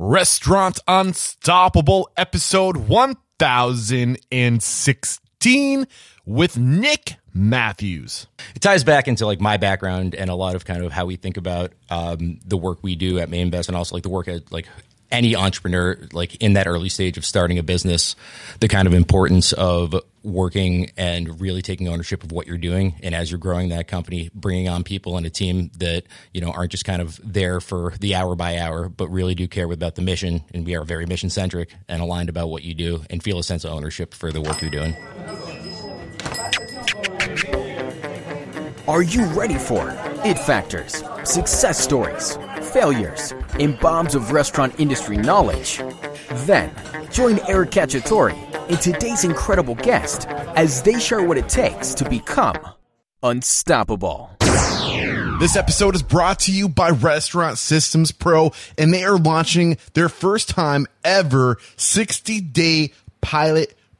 Restaurant Unstoppable, episode 1016 with Nick Matthews. It ties back into like my background and a lot of kind of how we think about um, the work we do at Mainvest and also like the work at like any entrepreneur like in that early stage of starting a business the kind of importance of working and really taking ownership of what you're doing. And as you're growing that company bringing on people and a team that you know aren't just kind of there for the hour by hour but really do care about the mission. And we are very mission centric and aligned about what you do and feel a sense of ownership for the work you're doing. Are you ready for it factors, success stories, failures, and bombs of restaurant industry knowledge? Then, join Eric Cacciatore and today's incredible guest as they share what it takes to become unstoppable. This episode is brought to you by Restaurant Systems Pro, and they are launching their first time ever 60 day pilot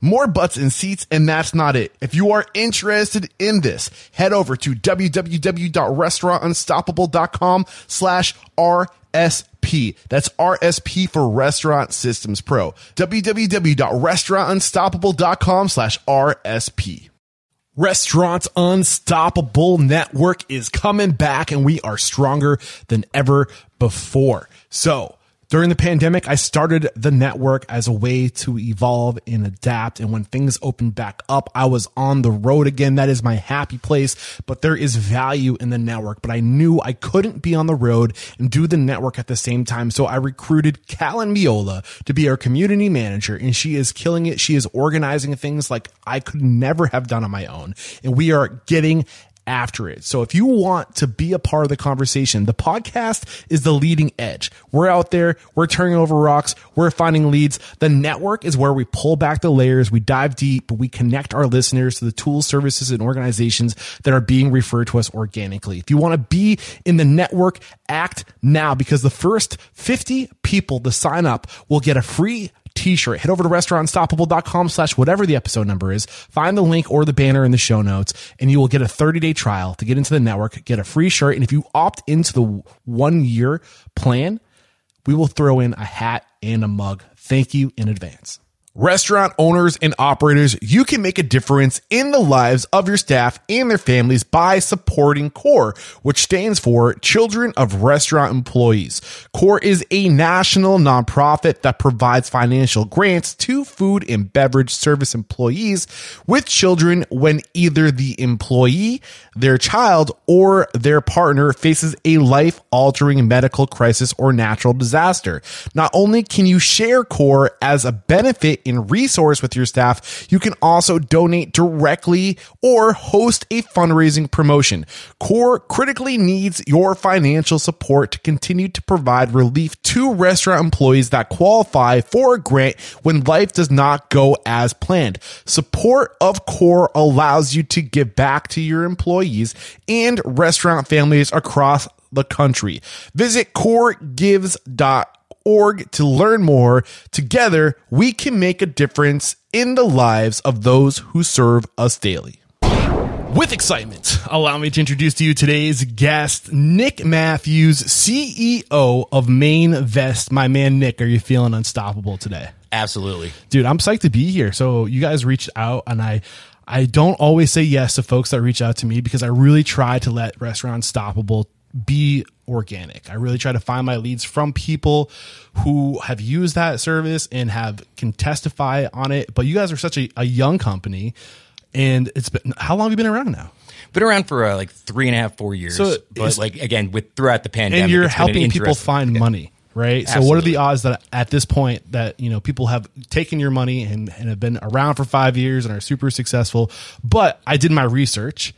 more butts and seats, and that's not it. If you are interested in this, head over to www.restaurantunstoppable.com slash RSP. That's RSP for Restaurant Systems Pro. www.restaurantunstoppable.com slash RSP. Restaurants Unstoppable Network is coming back and we are stronger than ever before. So, during the pandemic, I started the network as a way to evolve and adapt. And when things opened back up, I was on the road again. That is my happy place, but there is value in the network. But I knew I couldn't be on the road and do the network at the same time. So I recruited Callan Miola to be our community manager and she is killing it. She is organizing things like I could never have done on my own. And we are getting after it. So if you want to be a part of the conversation, the podcast is the leading edge. We're out there, we're turning over rocks, we're finding leads. The network is where we pull back the layers, we dive deep, but we connect our listeners to the tools, services, and organizations that are being referred to us organically. If you want to be in the network, act now because the first 50 people to sign up will get a free t-shirt. Head over to restaurantunstoppable.com slash whatever the episode number is. Find the link or the banner in the show notes and you will get a 30 day trial to get into the network, get a free shirt. And if you opt into the one year plan, we will throw in a hat and a mug. Thank you in advance. Restaurant owners and operators, you can make a difference in the lives of your staff and their families by supporting CORE, which stands for Children of Restaurant Employees. CORE is a national nonprofit that provides financial grants to food and beverage service employees with children when either the employee, their child, or their partner faces a life altering medical crisis or natural disaster. Not only can you share CORE as a benefit in resource with your staff, you can also donate directly or host a fundraising promotion. CORE critically needs your financial support to continue to provide relief to restaurant employees that qualify for a grant when life does not go as planned. Support of CORE allows you to give back to your employees and restaurant families across the country. Visit coregives.com org to learn more. Together, we can make a difference in the lives of those who serve us daily. With excitement, allow me to introduce to you today's guest, Nick Matthews, CEO of Mainvest. My man, Nick, are you feeling unstoppable today? absolutely Dude, I'm psyched to be here. So you guys reached out and I, I don't always say yes to folks that reach out to me because I really try to let Restaurant Unstoppable be organic. I really try to find my leads from people who have used that service and have can testify on it. But you guys are such a, a young company and it's been how long have you been around now? been around for uh, like three and a half four years So but like again with throughout the pandemic and you're it's been an helping people find money right so what are the odds that at this point that you know people have taken your money and, and have been around for five years and are super successful but i did my research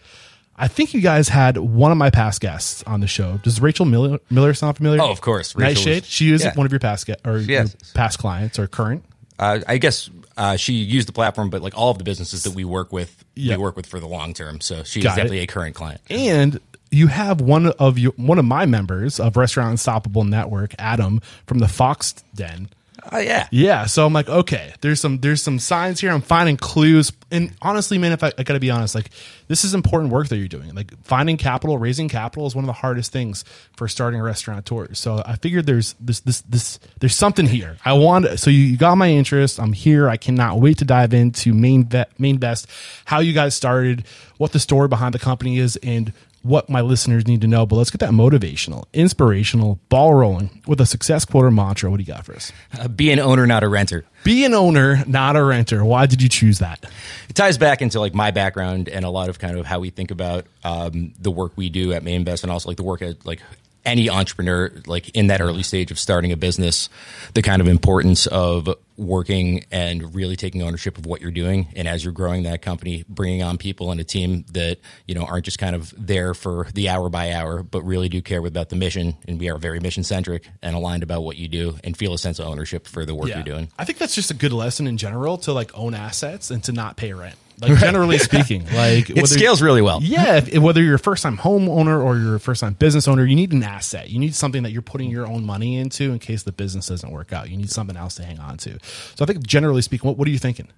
I think you guys had one of my past guests on the show. Does Rachel Miller, Miller sound familiar? Oh, of course. Nightshade. She is yeah. one of your past guests or your past clients or current. Uh, I guess uh, she used the platform, but like all of the businesses that we work with, Yeah. we work with for the long term. So she's Got it. definitely a current client. And you have one of your one of my members of Restaurant Unstoppable Network, Adam from the Fox Den. Oh yeah. Yeah, so I'm like, okay, there's some there's some signs here. I'm finding clues, and honestly, man, if I, I got to be honest, like this is important work that you're doing. Like finding capital, raising capital is one of the hardest things for starting a restaurateur. So I figured there's this this this there's something here. I want so you, you got my interest. I'm here. I cannot wait to dive into main vet, main best, how you guys started, what the story behind the company is, and what my listeners need to know. But let's get that motivational, inspirational, ball rolling with a success quote or mantra. What do you got for us? Uh, be an owner, not a renter. Be an owner, not a renter. Why did you choose that? It ties back into like my background and a lot of kind of how we think about um, the work we do at Mainvest and also like the work at like any entrepreneur like in that early stage of starting a business the kind of importance of working and really taking ownership of what you're doing. And as you're growing that company bringing on people and a team that you know aren't just kind of there for the hour by hour but really do care about the mission. And we are very mission centric and aligned about what you do and feel a sense of ownership for the work you're doing. I think that's just a good lesson in general to like own assets and to not pay rent. Like generally speaking, like it scales really well Yeah, if, if- whether you're a first time homeowner or you're a first time business owner, you need an asset. You need something that you're putting your own money into in case the business doesn't work out. You need something else to hang on to. So I think generally speaking, what, what are you thinking?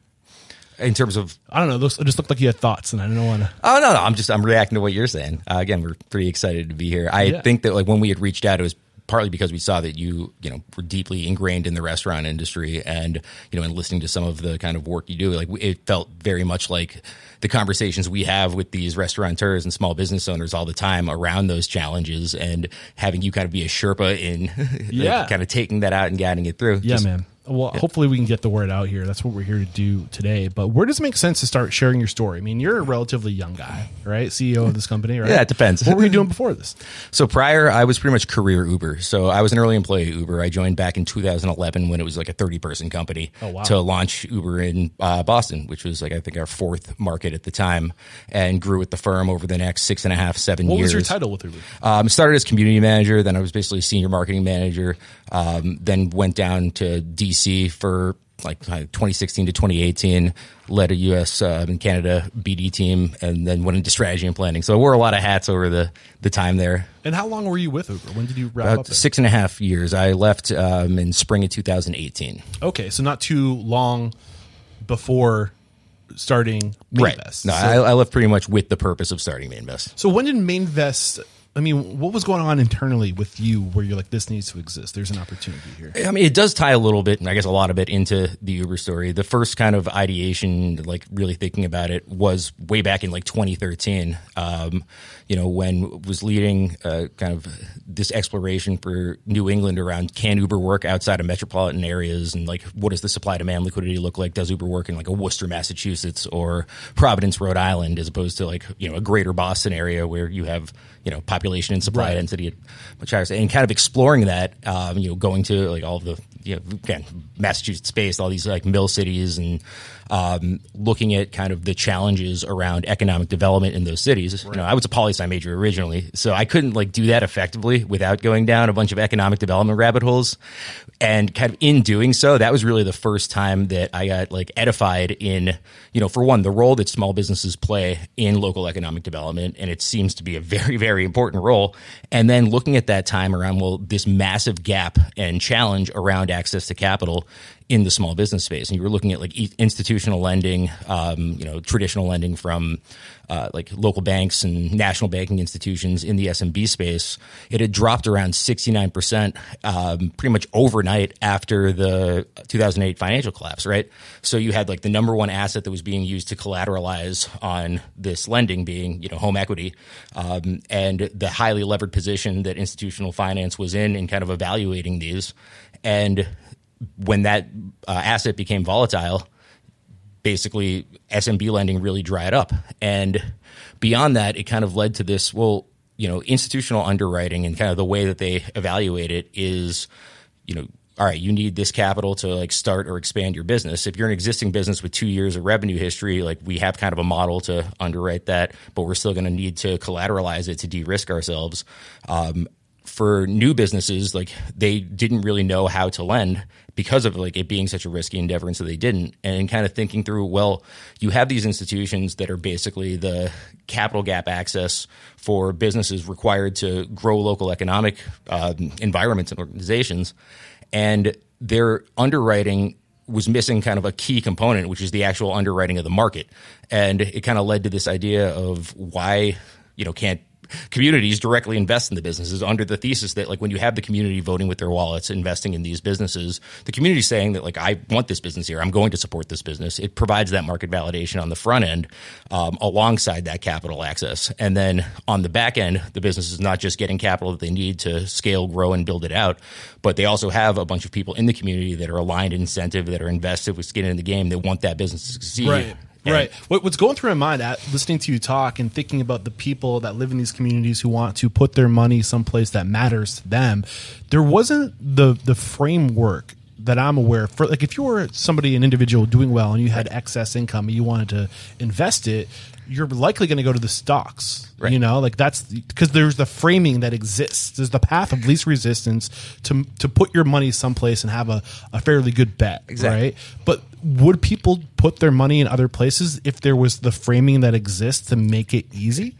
in terms of I don't know. Those, it just looked like you had thoughts, and I didn't want to. Oh no, no, I'm just I'm reacting to what you're saying. Uh, again, we're pretty excited to be here. I Yeah. think that like when we had reached out, it was partly because we saw that you you know were deeply ingrained in the restaurant industry, and you know, and listening to some of the kind of work you do, like it felt very much like the conversations we have with these restaurateurs and small business owners all the time around those challenges, and having you kind of be a Sherpa in like, Yeah. kind of taking that out and guiding it through. Yeah, Just- man. Well, hopefully we can get the word out here. That's what we're here to do today. But where does it make sense to start sharing your story? I mean, you're a relatively young guy, right? CEO of this company, right? Yeah, it depends. What were you doing before this? So prior, I was pretty much career Uber. So I was an early employee at Uber. I joined back in 2011 when it was like a 30 person company Oh, wow. to launch Uber in uh, Boston, which was like I think our fourth market at the time, and grew with the firm over the next six and a half, seven What years. What was your title with Uber? Um, started as community manager, then I was basically senior marketing manager. Um, then went down to For like uh, 2016 to 2018. Led a U.S. Uh, and Canada BD team, and then went into strategy and planning. So I wore a lot of hats over the the time there. And how long were you with Uber? When did you wrap About up? there? six and a half years. I left um, in spring of 2018. Okay, so not too long before starting Mainvest. No, so, I, I left pretty much with the purpose of starting Mainvest. so when did Mainvest? I mean, what was going on internally with you where you're like, this needs to exist? There's an opportunity here. I mean, it does tie a little bit, and I guess a lot of it into the Uber story. The first kind of ideation, like really thinking about it, was way back in like 2013. Um, you know, when was leading uh, kind of this exploration for New England around can Uber work outside of metropolitan areas, and like what does the supply demand liquidity look like? Does Uber work in like a Worcester, Massachusetts, or Providence, Rhode Island, as opposed to like you know a greater Boston area where you have you know population and supply Right. density at much higher, and kind of exploring that. Um, you know, going to like all the you know again Massachusetts based all these like mill cities and um, looking at kind of the challenges around economic development in those cities. You know, I was a poli sci major originally, so I couldn't like do that effectively without going down a bunch of economic development rabbit holes. And kind of in doing so, that was really the first time that I got like edified in, you know, for one, the role that small businesses play in local economic development. And it seems to be a very, very important role. And then looking at that time around, well, this massive gap and challenge around access to capital in the small business space. And you were looking at like institutional lending, um, you know, traditional lending from uh, like local banks and national banking institutions in the SMB space. It had dropped around 69% um, pretty much overnight after the 2008 financial collapse, right? So you had like the number one asset that was being used to collateralize on this lending being, you know, home equity, um, and the highly levered position that institutional finance was in in kind of evaluating these. And when that uh, asset became volatile, basically SMB lending really dried up. And beyond that, it kind of led to this, well, you know, institutional underwriting and kind of the way that they evaluate it is, you know, all right, you need this capital to like start or expand your business. If you're an existing business with two years of revenue history, like we have kind of a model to underwrite that, but we're still going to need to collateralize it to de-risk ourselves. Um, for new businesses, like they didn't really know how to lend because of like it being such a risky endeavor, and so they didn't. And kind of thinking through, well, you have these institutions that are basically the capital gap access for businesses required to grow local economic um, environments and organizations, and their underwriting was missing kind of a key component, which is the actual underwriting of the market. And it kind of led to this idea of why, you know, can't communities directly invest in the businesses under the thesis that like when you have the community voting with their wallets, investing in these businesses, the community saying that like I want this business here, I'm going to support this business. It provides that market validation on the front end um, alongside that capital access, and then on the back end, the business is not just getting capital that they need to scale, grow, and build it out, but they also have a bunch of people in the community that are aligned incentive, that are invested with skin in the game, that want that business to succeed. Right. And right. What, what's going through my mind at listening to you talk and thinking about the people that live in these communities who want to put their money someplace that matters to them, there wasn't the the framework that I'm aware of. For like, if you were somebody, an individual doing well, and you had excess income and you wanted to invest it, you're likely going to go to the stocks. Right. You know, like that's because there's the framing that exists. There's the path of least resistance to to put your money someplace and have a, a fairly good bet. Exactly. Right. But would people put their money in other places if there was the framing that exists to make it easy?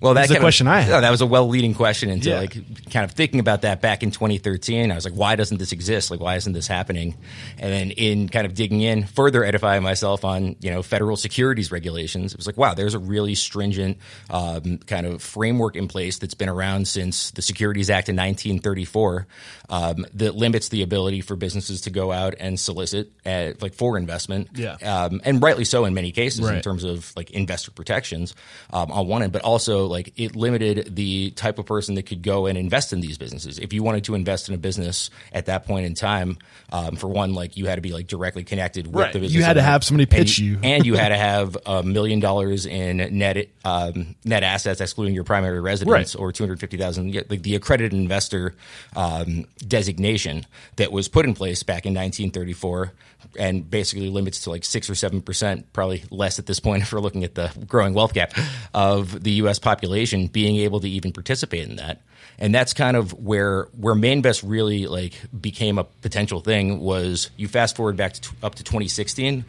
Well, that's the question of, I had. that was a well leading question into Yeah. like kind of thinking about that back in 2013. I was like, why doesn't this exist? Like, why isn't this happening? And then in kind of digging in further, edifying myself on you know federal securities regulations, it was like, wow, there's a really stringent um, kind of framework in place that's been around since the Securities Act in 1934 um, that limits the ability for businesses to go out and solicit uh, like for investment. Yeah. Um, and rightly so in many cases in terms of like investor protections um, on one end, but also like it limited the type of person that could go and invest in these businesses. If you wanted to invest in a business at that point in time, um, for one, like you had to be like directly connected with Right. the business. You had to have somebody And pitch you. and you had to have a million dollars in net um, net assets, excluding your primary residence, Right. or two hundred fifty thousand. Like the accredited investor um, designation that was put in place back in nineteen thirty four, and basically limits to like six or seven percent, probably less at this point if we're looking at the growing wealth gap of the U.S. population being able to even participate in that. And that's kind of where where Mainvest really like became a potential thing. Was you fast forward back to up to 2016,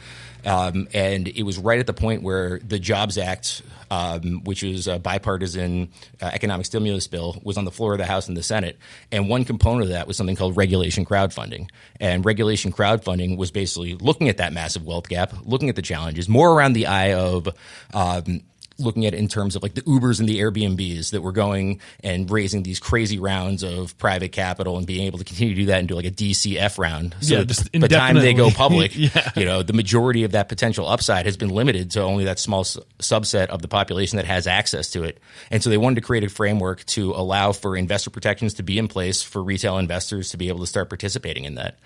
um, and it was right at the point where the Jobs Act, um, which is a bipartisan uh, economic stimulus bill, was on the floor of the House and the Senate. And one component of that was something called regulation crowdfunding. And regulation crowdfunding was basically looking at that massive wealth gap, looking at the challenges, more around the eye of um, looking at it in terms of like the Ubers and the Airbnbs that were going and raising these crazy rounds of private capital and being able to continue to do that and do like a DCF round. So Yeah, just by the time they go public, Yeah. you know, the majority of that potential upside has been limited to only that small s- subset of the population that has access to it. And so they wanted to create a framework to allow for investor protections to be in place for retail investors to be able to start participating in that.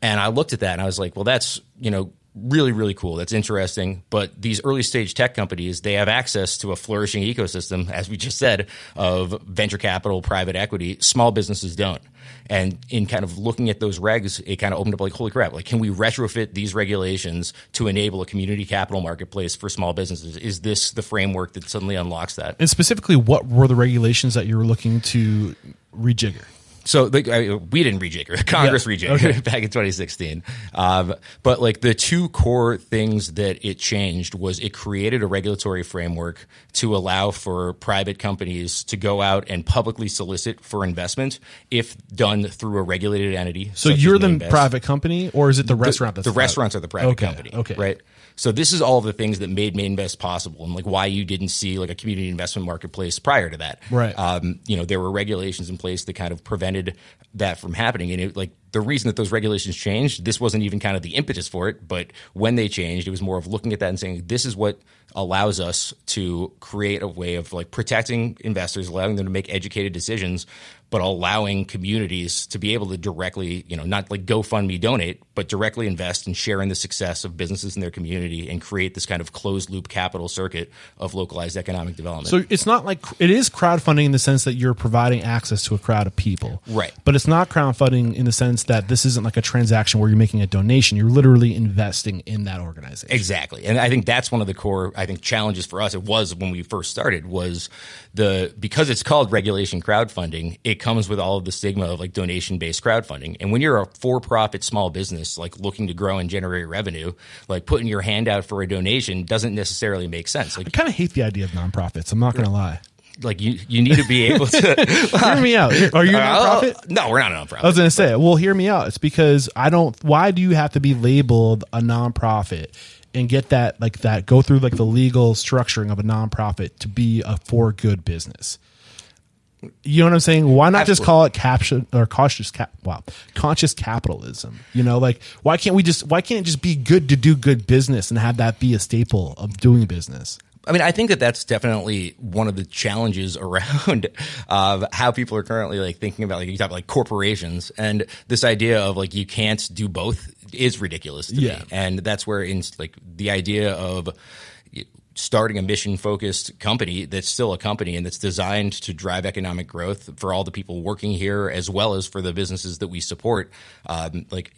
And I looked at that and I was like, well, that's, you know, really, really cool. That's interesting. But these early stage tech companies, they have access to a flourishing ecosystem, as we just said, of venture capital, private equity. Small businesses don't. And in kind of looking at those regs, it kind of opened up like, holy crap, like, can we retrofit these regulations to enable a community capital marketplace for small businesses? Is this the framework that suddenly unlocks that? And specifically, what were the regulations that you were looking to rejigger? So like, I, we didn't rejigger. Congress Yeah. rejiggered Okay. back in 2016. Um, but like the two core things that it changed was it created a regulatory framework to allow for private companies to go out and publicly solicit for investment if done through a regulated entity. So you're the private company, or is it the restaurant? The, the restaurants are the private Okay, company. okay. Right. So this is all the things that made Mainvest possible and like why you didn't see like a community investment marketplace prior to that. Right. Um, you know, there were regulations in place that kind of prevented that from happening. And it, like the reason that those regulations changed, this wasn't even kind of the impetus for it. But when they changed, it was more of looking at that and saying, this is what allows us to create a way of like protecting investors, allowing them to make educated decisions, but allowing communities to be able to directly, you know, not like GoFundMe donate, but directly invest and share in the success of businesses in their community and create this kind of closed loop capital circuit of localized economic development. So it's not like it is crowdfunding in the sense that you're providing access to a crowd of people. Right. But it's not crowdfunding in the sense that this isn't like a transaction where you're making a donation. You're literally investing in that organization. Exactly. And I think that's one of the core I think challenges for us it was when we first started was the because it's called regulation crowdfunding, it comes with all of the stigma of like donation based crowdfunding. And when you're a for profit small business like looking to grow and generate revenue, like putting your hand out for a donation doesn't necessarily make sense. Like I kind of hate the idea of nonprofits. I'm not going to lie. like you you need to be able to Hear me out. Are you a Uh, nonprofit? no, we're not a nonprofit. I was going to say, well, hear me out. It's because I don't. Why do you have to be labeled a nonprofit and get that like that? Go through like the legal structuring of a nonprofit to be a for good business. You know what I'm saying? Why not just call it caption or cautious cap? Wow, conscious capitalism. You know, like why can't we just? Why can't it just be good to do good business and have that be a staple of doing business? I mean, I think that that's definitely one of the challenges around uh, how people are currently like thinking about like you talk about like corporations and this idea of like you can't do both is ridiculous to Yeah. me, and that's where in like the idea of starting a mission focused company that's still a company and that's designed to drive economic growth for all the people working here as well as for the businesses that we support um, like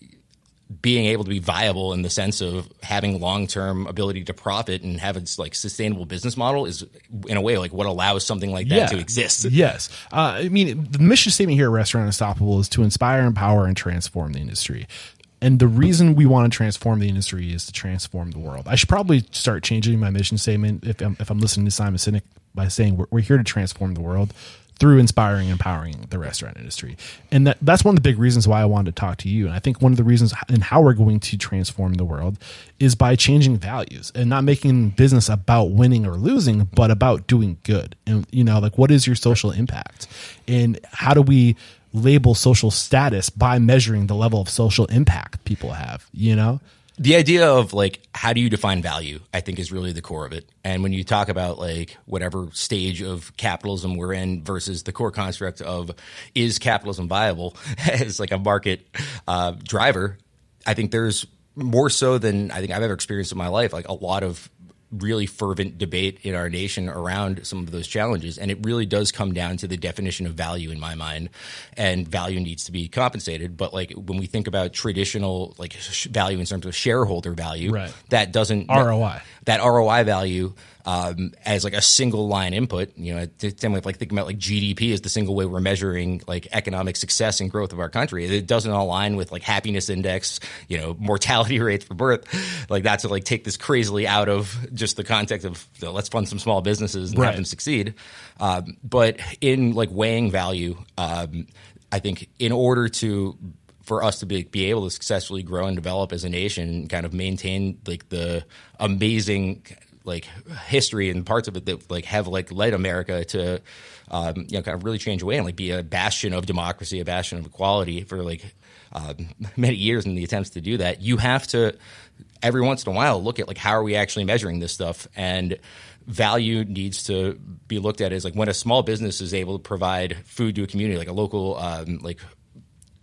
being able to be viable in the sense of having long-term ability to profit and have its like sustainable business model is in a way like what allows something like that to exist. Yes. Uh, I mean, the mission statement here at Restaurant Unstoppable is to inspire, empower, and transform the industry. And the reason we want to transform the industry is to transform the world. I should probably start changing my mission statement if I'm, if I'm listening to Simon Sinek by saying we're, we're here to transform the world through inspiring and empowering the restaurant industry. And that, that's one of the big reasons why I wanted to talk to you. And I think one of the reasons and how we're going to transform the world is by changing values and not making business about winning or losing, but about doing good. And, you know, like what is your social impact? And how do we label social status by measuring the level of social impact people have, you know? the idea of like how do you define value i think is really the core of it and when you talk about like whatever stage of capitalism we're in versus the core construct of is capitalism viable as like a market uh, driver i think there's more so than i think i've ever experienced in my life like a lot of really fervent debate in our nation around some of those challenges and it really does come down to the definition of value in my mind and value needs to be compensated but like when we think about traditional like sh- value in terms of shareholder value Right. that doesn't ROI. that ROI value um, as like a single line input, you know, same with like thinking about like GDP is the single way we're measuring like economic success and growth of our country. It doesn't align with like happiness index, you know, mortality rates for birth. Like that's to like take this crazily out of just the context of you know, let's fund some small businesses and Right. have them succeed. Um, but in like weighing value, um, I think in order to for us to be, be able to successfully grow and develop as a nation kind of maintain like the amazing like history and parts of it that like have like led America to um, you know kind of really change away and like be a bastion of democracy, a bastion of equality for like uh, many years in the attempts to do that. You have to every once in a while look at like how are we actually measuring this stuff and value needs to be looked at as like when a small business is able to provide food to a community like a local um, like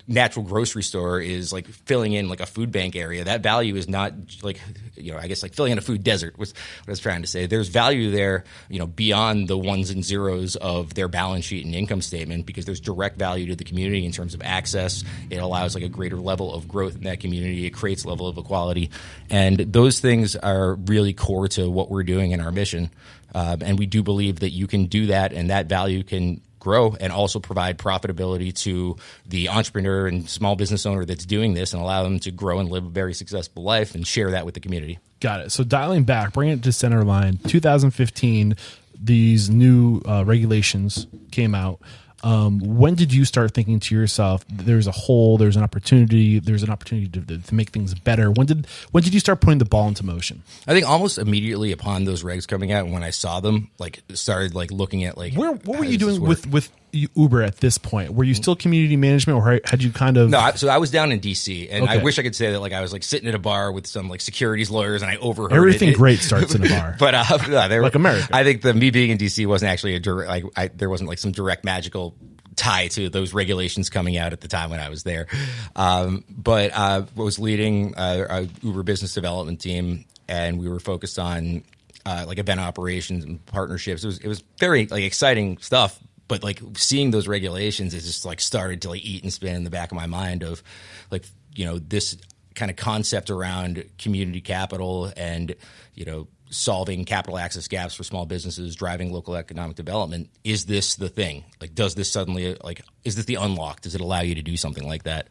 natural grocery store is like filling in like a food bank area. That value is not like you know, I guess like filling in a food desert was what I was trying to say. There's value there, you know, beyond the ones and zeros of their balance sheet and income statement because there's direct value to the community in terms of access. It allows like a greater level of growth in that community. It creates level of equality, and those things are really core to what we're doing in our mission. Um, and we do believe that you can do that, and that value can grow and also provide profitability to the entrepreneur and small business owner that's doing this and allow them to grow and live a very successful life and share that with the community. Got it. So dialing back, bring it to center line. 2015, these new uh, regulations came out. Um, when did you start thinking to yourself, "There's a hole, there's an opportunity, there's an opportunity to, to make things better"? When did when did you start putting the ball into motion? I think almost immediately upon those regs coming out, when I saw them, like started like looking at like Where what were you doing with with Uber at this point? Were you still community management, or had you kind of? No, I, so I was down in DC, and I wish I could say that like I was like sitting at a bar with some like securities lawyers, and I overheard Everything it. Great starts in a bar. But uh, there, Like America. I think the me being in DC wasn't actually a direct. Like, I, there wasn't like some direct magical tie to those regulations coming out at the time when I was there. Um, but uh, was leading uh, a Uber business development team, and we were focused on uh, like event operations and partnerships. It was it was very like exciting stuff. But like seeing those regulations, it just like started to like eat and spin in the back of my mind of like you know this kind of concept around community capital and you know solving capital access gaps for small businesses driving local economic development. Is this the thing? Like does this suddenly like is this the unlock? Does it allow you to do something like that?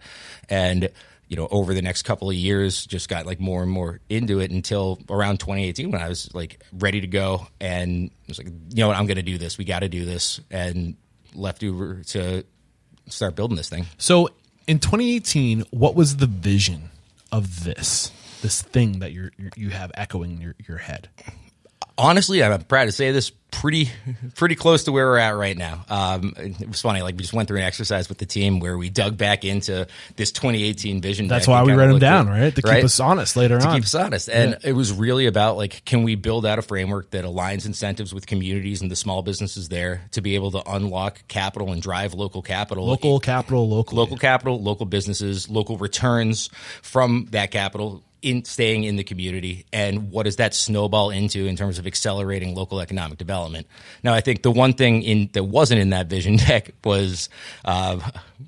And you know over the next couple of years just got like more and more into it until around 2018 when i was like ready to go and was like you know what? I'm going to do this. We got to do this and left uber to start building this thing. So in 2018, what was the vision of this this thing that you're you have echoing in your your head? Honestly, I'm proud to say this pretty pretty close to where we're at right now. Um, it was funny, like we just went through an exercise with the team where we dug back into this 2018 vision. That's why we kinda them down, right? To keep us honest later to on. keep us honest. And it was really about like, can we build out a framework that aligns incentives with communities and the small businesses there to be able to unlock capital and drive local capital, local capital, local local capital, local businesses, local returns from that capital in staying in the community and what does that snowball into in terms of accelerating local economic development? Now i think the one thing in that wasn't in that vision deck was uh,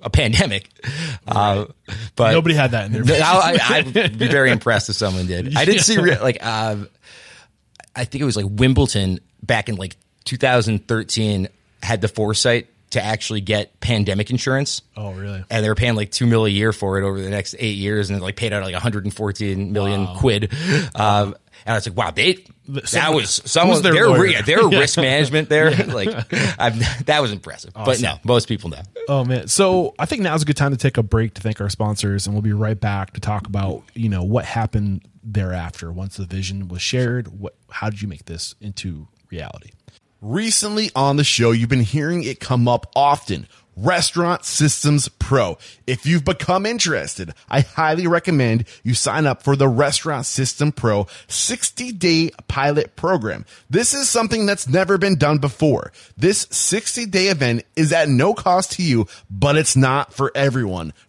a pandemic. Uh, but Nobody had that in their vision. I, I, i'd be very impressed if someone did. I did see like uh, I think it was like Wimbledon back in like 2013 had the foresight to actually get pandemic insurance. Oh, really? And they were paying like two mil a year for it over the next eight years, and it like paid out like 114 million quid. Um, and I was like, wow, they that Someone- was someone their their lawyer? their, risk management there. Like I'm, that was impressive. But no, most people know. Oh man. So I think now's a good time to take a break to thank our sponsors and we'll be right back to talk about, you know, what happened thereafter once the vision was shared. What how did you make this into reality? Recently on the show, you've been hearing it come up often. Restaurant Systems Pro. If you've become interested, I highly recommend you sign up for the Restaurant System Pro 60 day pilot program. This is something that's never been done before. This 60 day event is at no cost to you, but it's not for everyone.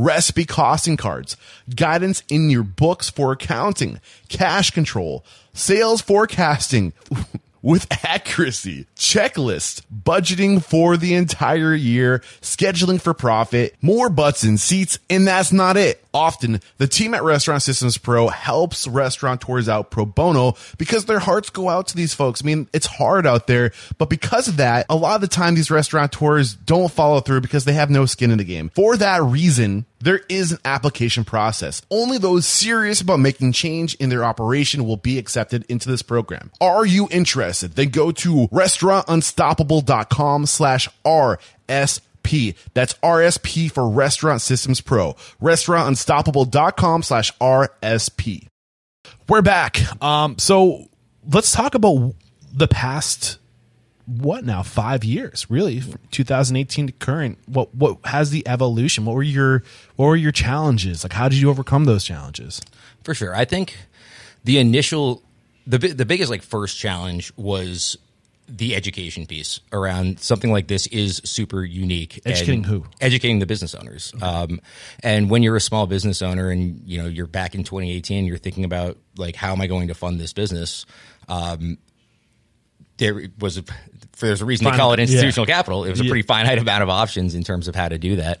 recipe costing cards, guidance in your books for accounting, cash control, sales forecasting with accuracy, checklist, budgeting for the entire year, scheduling for profit, more butts in seats, and that's not it. Often, the team at Restaurant Systems Pro helps restaurateurs out pro bono because their hearts go out to these folks. I mean, it's hard out there, but because of that, a lot of the time these restaurateurs don't follow through because they have no skin in the game. For that reason, there is an application process. Only those serious about making change in their operation will be accepted into this program. Are you interested? Then go to restaurantunstoppable.com slash RSP. That's RSP for Restaurant Systems Pro. Restaurantunstoppable.com slash RSP. We're back. Um, so let's talk about the past what now five years really from 2018 to current what what has the evolution what were your what were your challenges like how did you overcome those challenges For sure. I think the initial, the the biggest like first challenge was the education piece around something like this is super unique. Educating who? Educating the business owners. Um, and when you're a small business owner and you know you're back in 2018, you're thinking about like how am I going to fund this business? Um, there was a there's a reason they call it institutional capital. It was a Yeah. pretty finite amount of options in terms of how to do that.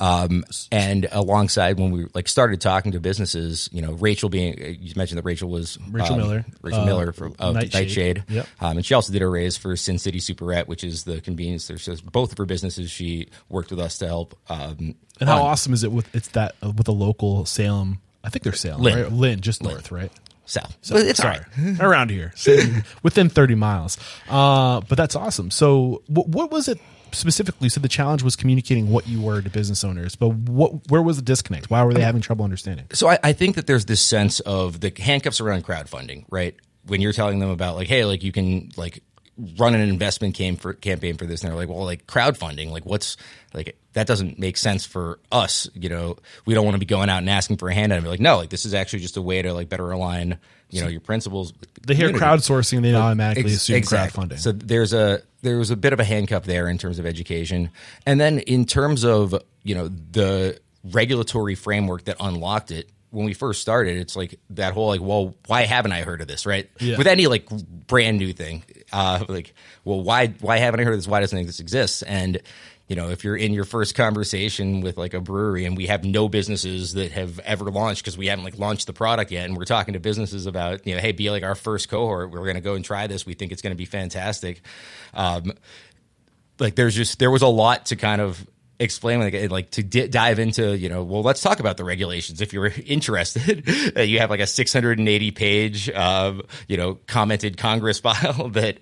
Um, and alongside when we like started talking to businesses, you know, Rachel being you mentioned that Rachel was Rachel um, Miller, Rachel uh, Miller from of Nightshade. Nightshade, Yep. um, and she also did a raise for Sin City Superette, which is the convenience. There's just both of her businesses. She worked with us to help. Um, And how awesome is it with it's that uh, with a local Salem? I think they're Salem, Lynn. right? Lynn, just north, right? So, it's sorry, right. around here, within thirty miles. Uh, but that's awesome. So, what, what was it specifically? So, the challenge was communicating what you were to business owners, but what where was the disconnect? Why were they having trouble understanding? So I, I think that there's this sense of the handcuffs around crowdfunding, right? When you're telling them about like, hey, like you can like run an investment for, campaign for this, and they're like, well, like crowdfunding, like what's like that doesn't make sense for us. You know, we don't want to be going out and asking for a handout. And be like, no, like this is actually just a way to like better align, you know, your principles. They hear crowdsourcing, they automatically Ex- assume exactly. crowdfunding. So there's a there was a bit of a handcuff there in terms of education, and then in terms of you know the regulatory framework that unlocked it. When we first started, it's like that whole like, well, why haven't I heard of this, right? Yeah. With any like brand new thing, uh, like, well, why why haven't I heard of this? Why doesn't this exist? And you know, if you're in your first conversation with like a brewery and we have no businesses that have ever launched because we haven't like launched the product yet, and we're talking to businesses about, you know, hey, be like our first cohort. We're going to go and try this. We think it's going to be fantastic. Um, like there's just there was a lot to kind of explain like like to di- dive into you know well let's talk about the regulations. If you're interested you have like a 680 page um, you know commented congress file that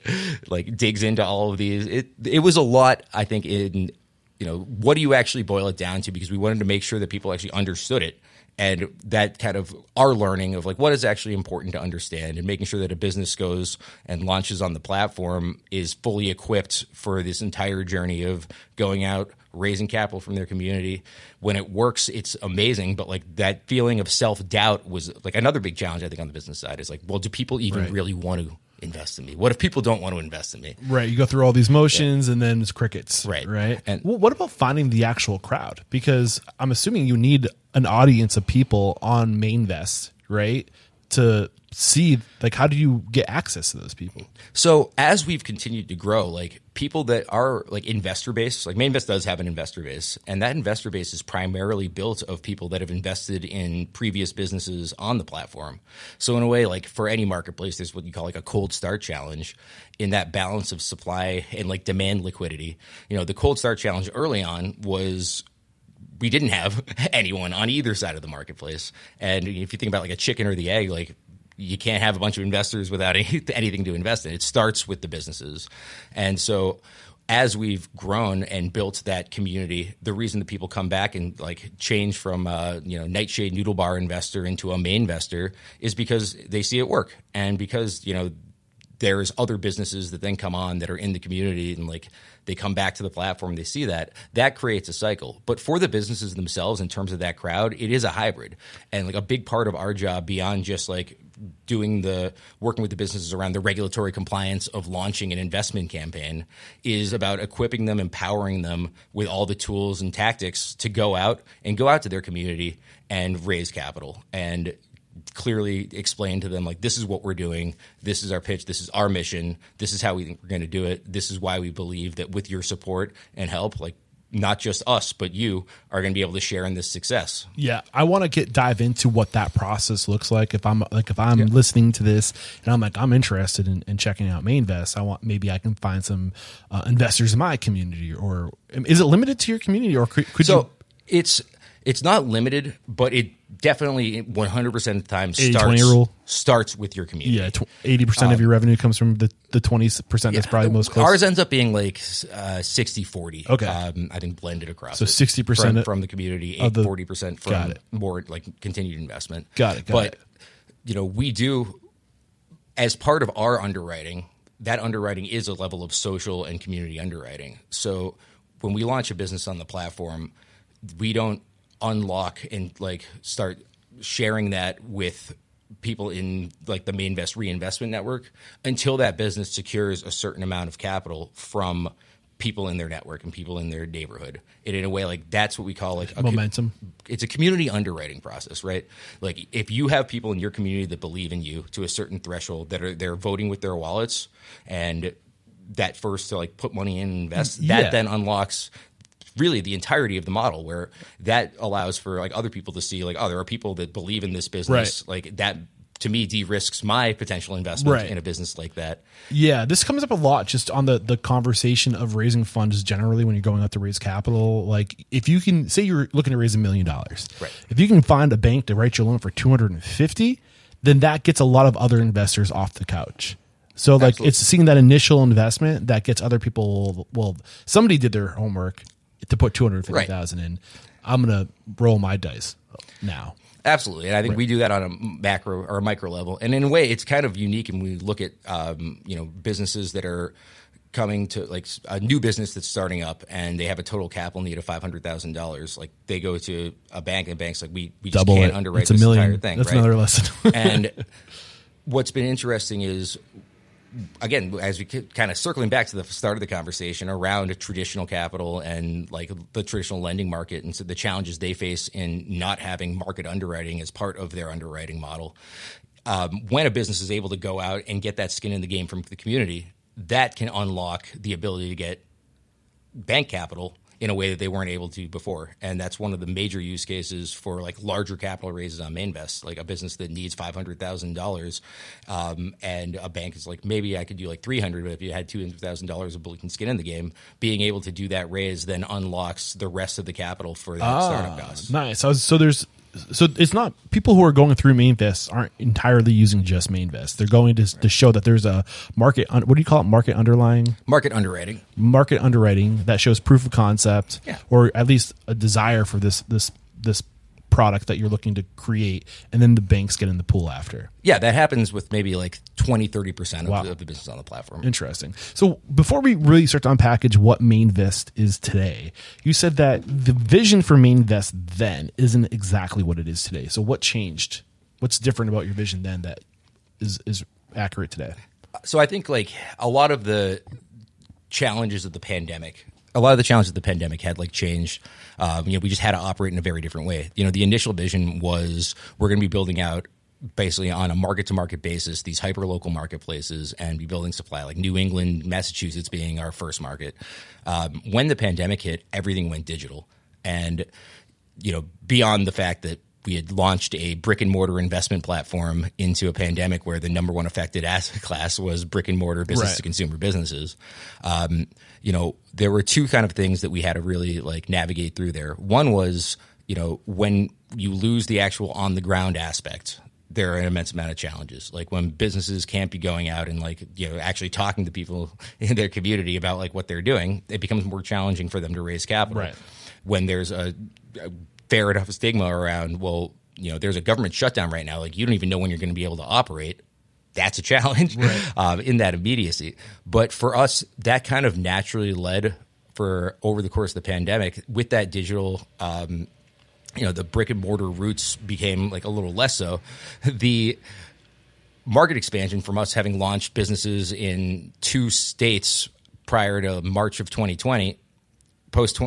like digs into all of these. It it was a lot i think in you know what do you actually boil it down to? Because we wanted to make sure that people actually understood it and that kind of our learning of like what is actually important to understand and making sure that a business goes and launches on the platform is fully equipped for this entire journey of going out raising capital from their community when it works it's amazing but like that feeling of self-doubt was like another big challenge i think on the business side is like well do people even Right. really want to invest in me what if people don't want to invest in me Right, you go through all these motions and then it's crickets. Right. right. And- well, what about finding the actual crowd? Because I'm assuming you need an audience of people on Mainvest, right, to see like how do you get access to those people? So as we've continued to grow, like people that are like investor base, like Mainvest does have an investor base, and that investor base is primarily built of people that have invested in previous businesses on the platform. So in a way, like for any marketplace, there's what you call like a cold start challenge in that balance of supply and like demand liquidity. You know, the cold start challenge early on was we didn't have anyone on either side of the marketplace. And if you think about like a chicken or the egg, like you can't have a bunch of investors without any, anything to invest in. It starts with the businesses. And so as we've grown and built that community, the reason that people come back and like change from a you know Nightshade Noodle Bar investor into a main investor is because they see it work and because you know there's other businesses that then come on that are in the community and like they come back to the platform they see that that creates a cycle but for the businesses themselves in terms of that crowd it is a hybrid and like a big part of our job beyond just like doing the working with the businesses around the regulatory compliance of launching an investment campaign is about equipping them empowering them with all the tools and tactics to go out and go out to their community and raise capital and clearly explain to them like this is what we're doing. This is our pitch. This is our mission. This is how we think we're going to do it. This is why we believe that with your support and help like not just us but you are going to be able to share in this success Yeah, I want to get dive into what that process looks like. If I'm like if I'm listening to this and I'm like I'm interested in, in checking out Mainvest, I want maybe I can find some uh, investors in my community. Or is it limited to your community, or could, could so you? it's it's not limited but it definitely 100% of the time 80-20 starts rule? starts with your community Yeah, eighty percent of your revenue comes from the the twenty percent that's probably most close. Ours ends up being like uh, 60 40. Okay. Um, I think blended across. So 60% from, of- from the community, of the- 40% from more like continued investment. Got it, got but, it. you know, we do, as part of our underwriting, that underwriting is a level of social and community underwriting. So when we launch a business on the platform, we don't unlock and like start sharing that with people in like the Mainvest reinvestment network until that business secures a certain amount of capital from people in their network and people in their neighborhood. And in a way, like that's what we call like Momentum. it's a community underwriting process, right? Like if you have people in your community that believe in you to a certain threshold that are they're voting with their wallets and that first to like put money in and invest, Yeah. that then unlocks really the entirety of the model where that allows for like other people to see like oh there are people that believe in this business like that to me de-risks my potential investment Right. in a business like that Yeah, this comes up a lot just on the the conversation of raising funds generally when you're going out to raise capital. Like if you can say you're looking to raise a million dollars, Right. if you can find a bank to write your loan for 250, then that gets a lot of other investors off the couch. So like Absolutely. it's seeing that initial investment that gets other people well somebody did their homework to put 250,000 in. I'm going to roll my dice now. Absolutely, and I think we do that on a macro or a micro level. And in a way, it's kind of unique. And we look at um, you know businesses that are coming to like a new business that's starting up, and they have a total capital need of five hundred thousand dollars. Like they go to a bank, and bank's like, we we just Double can't it. underwrite It's a this million. entire thing. That's right? another lesson. and what's been interesting is again as we kind of circling back to the start of the conversation around traditional capital and like the traditional lending market and so the challenges they face in not having market underwriting as part of their underwriting model um, when a business is able to go out and get that skin in the game from the community that can unlock the ability to get bank capital in a way that they weren't able to before. And that's one of the major use cases for like larger capital raises on Mainvest, like a business that needs five hundred thousand dollars, um, and a bank is like maybe I could do like three hundred, but if you had two hundred thousand dollars of bullet skin in the game, being able to do that raise then unlocks the rest of the capital for that startup cost. Nice. So, so there's so it's not people who are going through Mainvest aren't entirely using just Mainvest. They're going to to show that there's a market. Un, what do you call it? Market underlying Market underwriting. market underwriting that shows proof of concept, Yeah. or at least a desire for this this this product that you're looking to create, and then the banks get in the pool after. Yeah, that happens with maybe like 20, 30% of, Wow. the, of the business on the platform. Interesting. So before we really start to unpackage what Mainvest is today, you said that the vision for Mainvest then isn't exactly what it is today. So what changed? What's different about your vision then that is is accurate today? so I think like a lot of the challenges of the pandemic, a lot of the challenges of the pandemic had like changed. Um, you know, we just had to operate in a very different way. You know, the initial vision was we're going to be building out basically on a market to market basis these hyper local marketplaces and be building supply like New England, Massachusetts being our first market. Um, when the pandemic hit, everything went digital, and you know, beyond the fact that we had launched a brick and mortar investment platform into a pandemic where the number one affected asset class was brick and mortar business Right. to consumer businesses. Um, you know, there were two kind of things that we had to really like navigate through there. One was, you know, when you lose the actual on the ground aspect, there are an immense amount of challenges. Like when businesses can't be going out and like, you know, actually talking to people in their community about like what they're doing, it becomes more challenging for them to raise capital Right. when there's a, a fair enough stigma around, well, you know, there's a government shutdown right now. Like you don't even know when you're going to be able to operate. That's a challenge um, in that immediacy. But for us, that kind of naturally led for over the course of the pandemic with that digital. Um, you know, the brick and mortar roots became like a little less so. The market expansion from us having launched businesses in two states prior to March of 2020, post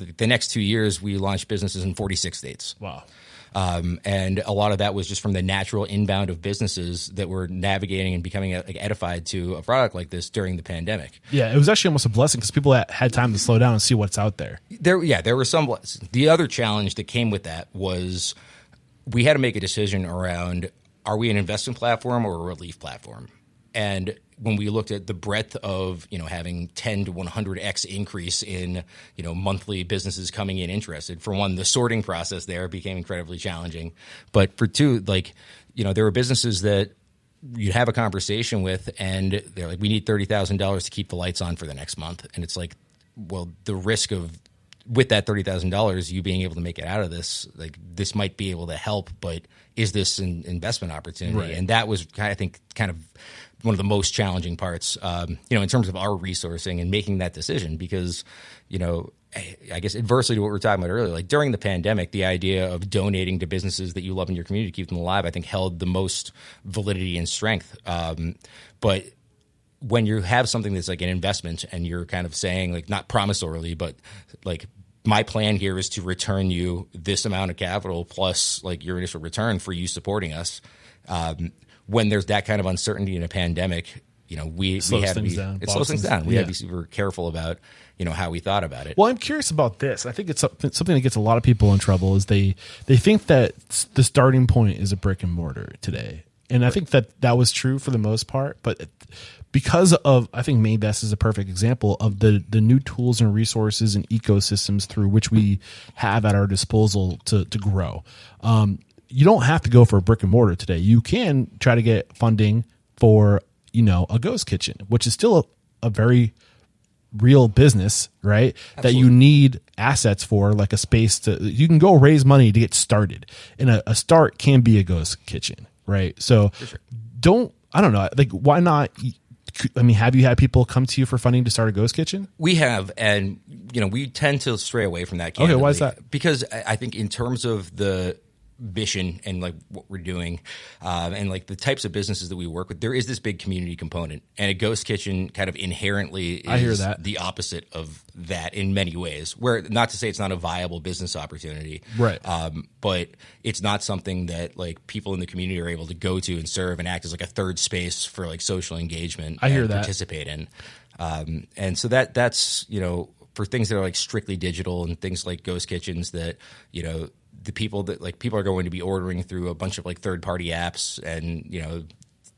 the, the next two years, we launched businesses in 46 states. Wow. Um, and a lot of that was just from the natural inbound of businesses that were navigating and becoming like, edified to a product like this during the pandemic. Yeah, it was actually almost a blessing because people had- had time to slow down and see what's out there. There, yeah, there were some. The other challenge that came with that was we had to make a decision around: are we an investment platform or a relief platform? And when we looked at the breadth of you know having 10 to 100x increase in you know monthly businesses coming in interested for one the sorting process there became incredibly challenging. But for two like you know there were businesses that you'd have a conversation with and they're like we need $30,000 to keep the lights on for the next month. And it's like well the risk of with that $30,000 you being able to make it out of this like this might be able to help but is this an investment opportunity? Right. and that was I think kind of one of the most challenging parts um, you know in terms of our resourcing and making that decision because you know I guess adversely to what we were talking about earlier, like during the pandemic, the idea of donating to businesses that you love in your community to keep them alive, I think held the most validity and strength. Um, but when you have something that's like an investment and you're kind of saying like not promissorily, but like my plan here is to return you this amount of capital plus like your initial return for you supporting us. Um, when there's that kind of uncertainty in a pandemic, you know, we, we had to things be, down. it slows things down. We had Yeah. to be super careful about, you know, how we thought about it. Well, I'm curious about this. I think it's something that gets a lot of people in trouble is they they think that the starting point is a brick and mortar today, and I think that that was true for the most part. But because of I think Mainvest is a perfect example of the the new tools and resources and ecosystems through which we have at our disposal to to grow. Um, you don't have to go for a brick and mortar today. You can try to get funding for you know a ghost kitchen, which is still a, a very real business, right? That you need assets for, like a space to, you can go raise money to get started. And a, a start can be a ghost kitchen, right? So don't, I don't know, like, why not? I mean, have you had people come to you for funding to start a ghost kitchen? We have, and you know, we tend to stray away from that. Okay, why is that? Because I I think in terms of the mission and like what we're doing, um, and like the types of businesses that we work with, there is this big community component, and a ghost kitchen kind of inherently is I hear that. the opposite of that in many ways. Where not to say it's not a viable business opportunity, Right. Um, but it's not something that like people in the community are able to go to and serve and act as like a third space for like social engagement. I hear and that. Participate in, um, and so that that's you know for things that are like strictly digital and things like ghost kitchens that you know the people that like people are going to be ordering through a bunch of like third party apps and you know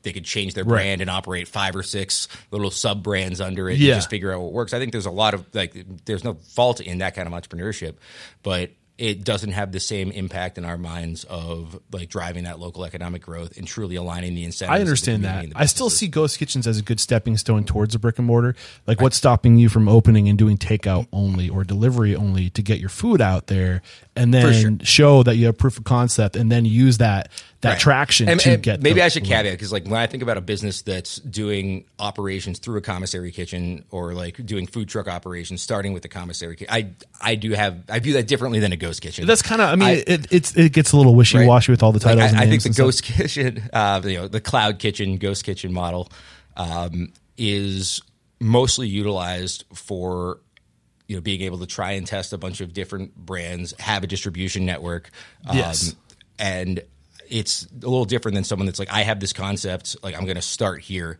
they could change their Right. brand and operate five or six little sub brands under it Yeah. and just figure out what works. I think there's a lot of like there's no fault in that kind of entrepreneurship, but it doesn't have the same impact in our minds of like driving that local economic growth and truly aligning the incentives. I understand that. I still see ghost kitchens as a good stepping stone towards a brick and mortar. Like, what's stopping you from opening and doing takeout only or delivery only to get your food out there, and then sure. show that you have proof of concept, and then use that that Right. traction And- to and get. Maybe I should caveat because, like, when I think about a business that's doing operations through a commissary kitchen or like doing food truck operations, starting with the commissary I I do have I view that differently than a ghost kitchen. That's kind of. I mean, I- it, it's it gets a little wishy washy with all the Like, titles. and I, I think the and stuff. ghost kitchen, uh, you know, the cloud kitchen, ghost kitchen model um, is mostly utilized for you know being able to try and test a bunch of different brands, have a distribution network, um, Yes. and it's a little different than someone that's like, I have this concept, like I'm going to start here.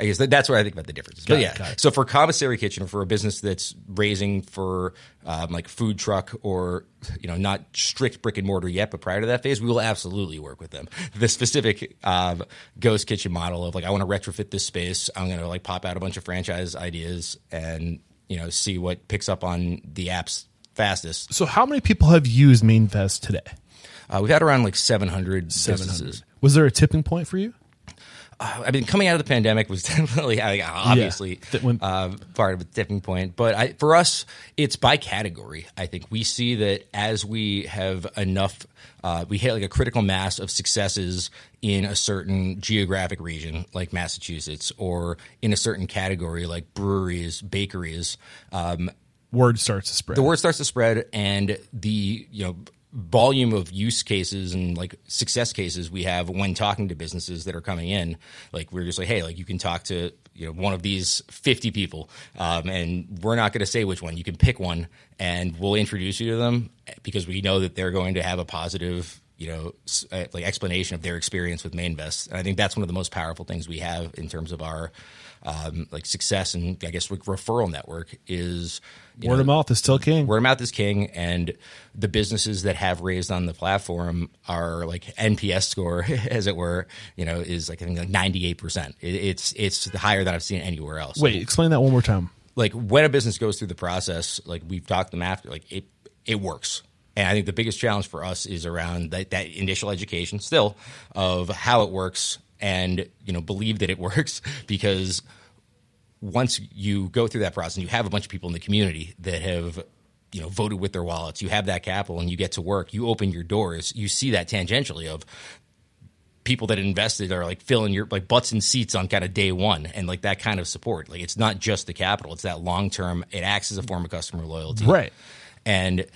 I guess that, that's what I think about the difference. Got But it, yeah, so for commissary kitchen, or for a business that's raising for um, like food truck or you know not strict brick and mortar yet, but prior to that phase, we will absolutely work with them. The specific um, ghost kitchen model of like I want to retrofit this space, I'm going to like pop out a bunch of franchise ideas and you know see what picks up on the apps fastest. So, how many people have used Mainvest today? Uh, we've had around like 700, Seven businesses. Was there a tipping point for you? I mean, coming out of the pandemic was definitely obviously That when- uh, part of a tipping point. But I, for us, it's by category. I think we see that as we have enough, uh, we hit like a critical mass of successes in a certain geographic region, like Massachusetts, or in a certain category, like breweries, bakeries. Um, Word starts to spread. the word starts to spread and the you know volume of use cases and like success cases we have when talking to businesses that are coming in like we're just like hey like you can talk to you know one of these 50 people um, and we're not going to say which one. You can pick one and we'll introduce you to them because we know that they're going to have a positive you know uh, like explanation of their experience with mainvest. And i think that's one of the most powerful things we have in terms of our um, like success and i guess referral network is Word know, of mouth is still king. Word of mouth is king, and the businesses that have raised on the platform are like NPS score, as it were, you know, is like I think like ninety eight percent. It's it's higher than I've seen anywhere else. Wait, explain that one more time. like when a business goes through the process, like we've talked them after, like it it works. And I think the biggest challenge for us is around that, that initial education still of how it works and you know believe that it works because once you go through that process and you have a bunch of people in the community that have you know voted with their wallets you have that capital and you get to work you open your doors you see that tangentially of people that invested are like filling your like butts and seats on kind of day one and like that kind of support like it's not just the capital it's that long term it acts as a form of customer loyalty Right. and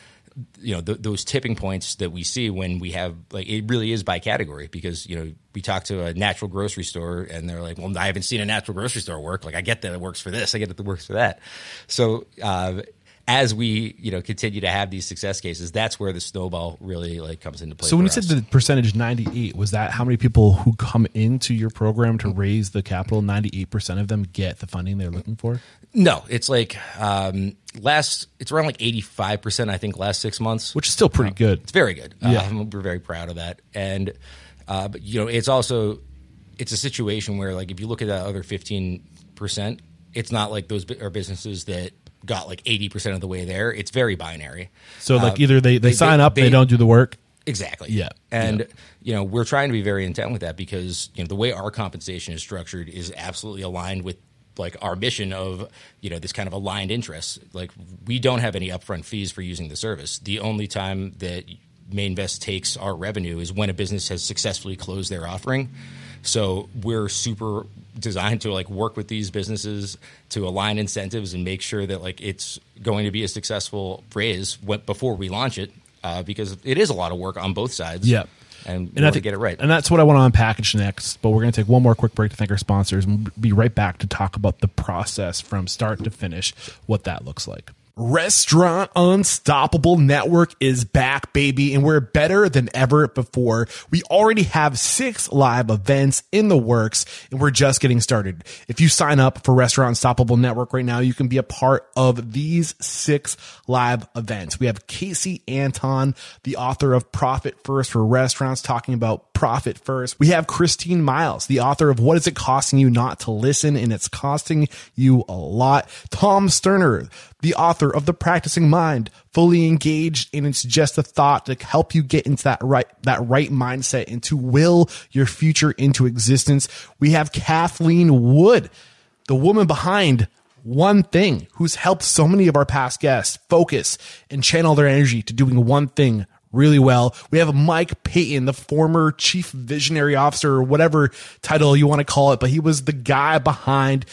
you know th- those tipping points that we see when we have like it really is by category because you know we talk to a natural grocery store and they're like well i haven't seen a natural grocery store work. Like i get that it works for this. I get that it works for that. So uh, as we you know continue to have these success cases that's where the snowball really like comes into play So when you for said the percentage 98, was that how many people who come into your program to raise the capital? 98% of them get the funding they're looking for? no it's like um last it's around like 85% i think last six months Which is still pretty good. It's very good. Yeah. Um, we're very proud of that. And, uh, but you know, it's also, it's a situation where like, if you look at that other 15%, it's not like those are businesses that got like 80% of the way there. It's very binary. So like Uh, either they, they, sign up, they, they- don't do the work. Exactly. Yeah. And Yeah. you know, we're trying to be very intent with that because you know the way our compensation is structured is absolutely aligned with like our mission of you know this kind of aligned interests. Like we don't have any upfront fees for using the service. The only time that Mainvest takes our revenue is when a business has successfully closed their offering. So we're super designed to like work with these businesses to align incentives and make sure that like it's going to be a successful raise before we launch it uh, because it is a lot of work on both sides. Yeah. and, And I think get it right. And that's what I want to unpackage next. But we're going to take one more quick break to thank our sponsors and be right back to talk about the process from start to finish, what that looks like. Restaurant Unstoppable Network is back, baby, and we're better than ever before. We already have six live events in the works, and we're just getting started. If you sign up for Restaurant Unstoppable Network right now, you can be a part of these six live events. We have Casey Anton, the author of Profit First for Restaurants, talking about profit first. We have Christine Miles, the author of What is it costing you not to listen? And it's costing you a lot. Tom Sterner, the author of The Practicing Mind, fully engaged and it's just a thought to help you get into that right, that right mindset and to will your future into existence. We have Kathleen Wood, the woman behind one thing who's helped so many of our past guests focus and channel their energy to doing one thing really well. We have Mike Paton, the former chief visionary officer or whatever title you want to call it, but he was the guy behind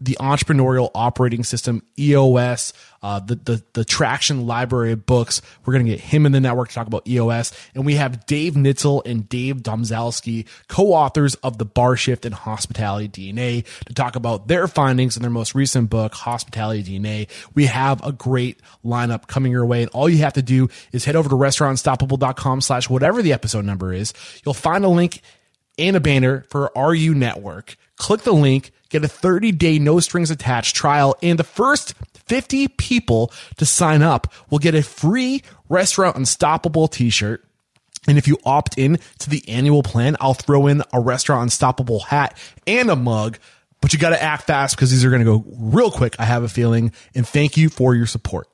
the entrepreneurial operating system EOS, uh, the, the the traction library of books. We're gonna get him in the network to talk about EOS, and we have Dave Nitzel and Dave Domzalski, co-authors of the Bar Shift and Hospitality DNA, to talk about their findings in their most recent book, Hospitality DNA. We have a great lineup coming your way, and all you have to do is head over to restaurantunstoppable.com slash whatever the episode number is. You'll find a link and a banner for RU Network. Click the link, get a 30 day no strings attached trial, and the first 50 people to sign up will get a free Restaurant Unstoppable t shirt. And if you opt in to the annual plan, I'll throw in a Restaurant Unstoppable hat and a mug. But you got to act fast because these are going to go real quick, I have a feeling. And thank you for your support.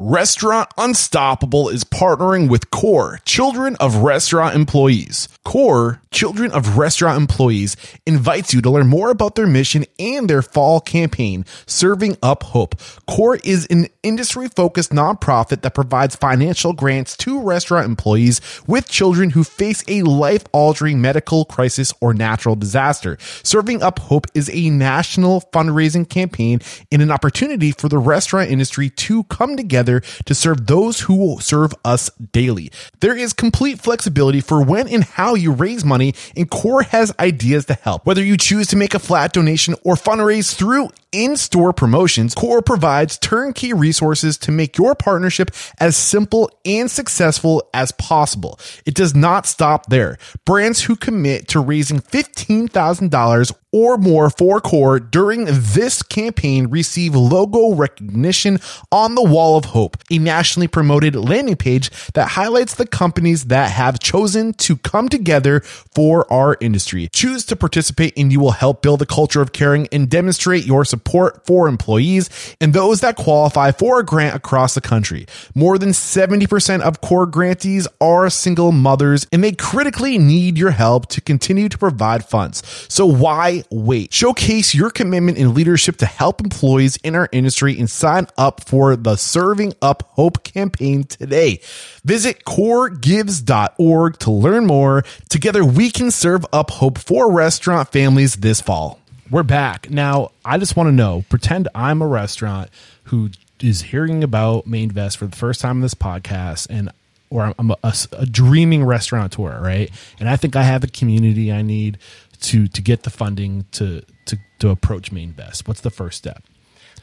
Restaurant Unstoppable is partnering with CORE, Children of Restaurant Employees. CORE, Children of Restaurant Employees, invites you to learn more about their mission and their fall campaign, Serving Up Hope. CORE is an industry focused nonprofit that provides financial grants to restaurant employees with children who face a life altering medical crisis or natural disaster. Serving Up Hope is a national fundraising campaign and an opportunity for the restaurant industry to come together to serve those who serve us daily. There is complete flexibility for when and how you raise money, and Core has ideas to help. Whether you choose to make a flat donation or fundraise through in-store promotions, Core provides turnkey resources to make your partnership as simple and successful as possible. It does not stop there. Brands who commit to raising $15,000 or more for Core during this campaign receive logo recognition on the Wall of Hope, a nationally promoted landing page that highlights the companies that have chosen to come together for our industry. Choose to participate and you will help build a culture of caring and demonstrate your support for employees and those that qualify for a grant across the country. More than 70% of Core grantees are single mothers and they critically need your help to continue to provide funds. So why wait? Showcase your commitment and leadership to help employees in our industry and sign up for the Serving Up Hope campaign today. Visit coregives.org to learn more. Together we can serve up hope for restaurant families this fall. We're back. Now, I just want to know, pretend I'm a restaurant who is hearing about Mainvest for the first time in this podcast, and or I'm, I'm a, a, a dreaming restaurateur, right? And I think I have the community I need to to get the funding to to to approach Mainvest. What's the first step?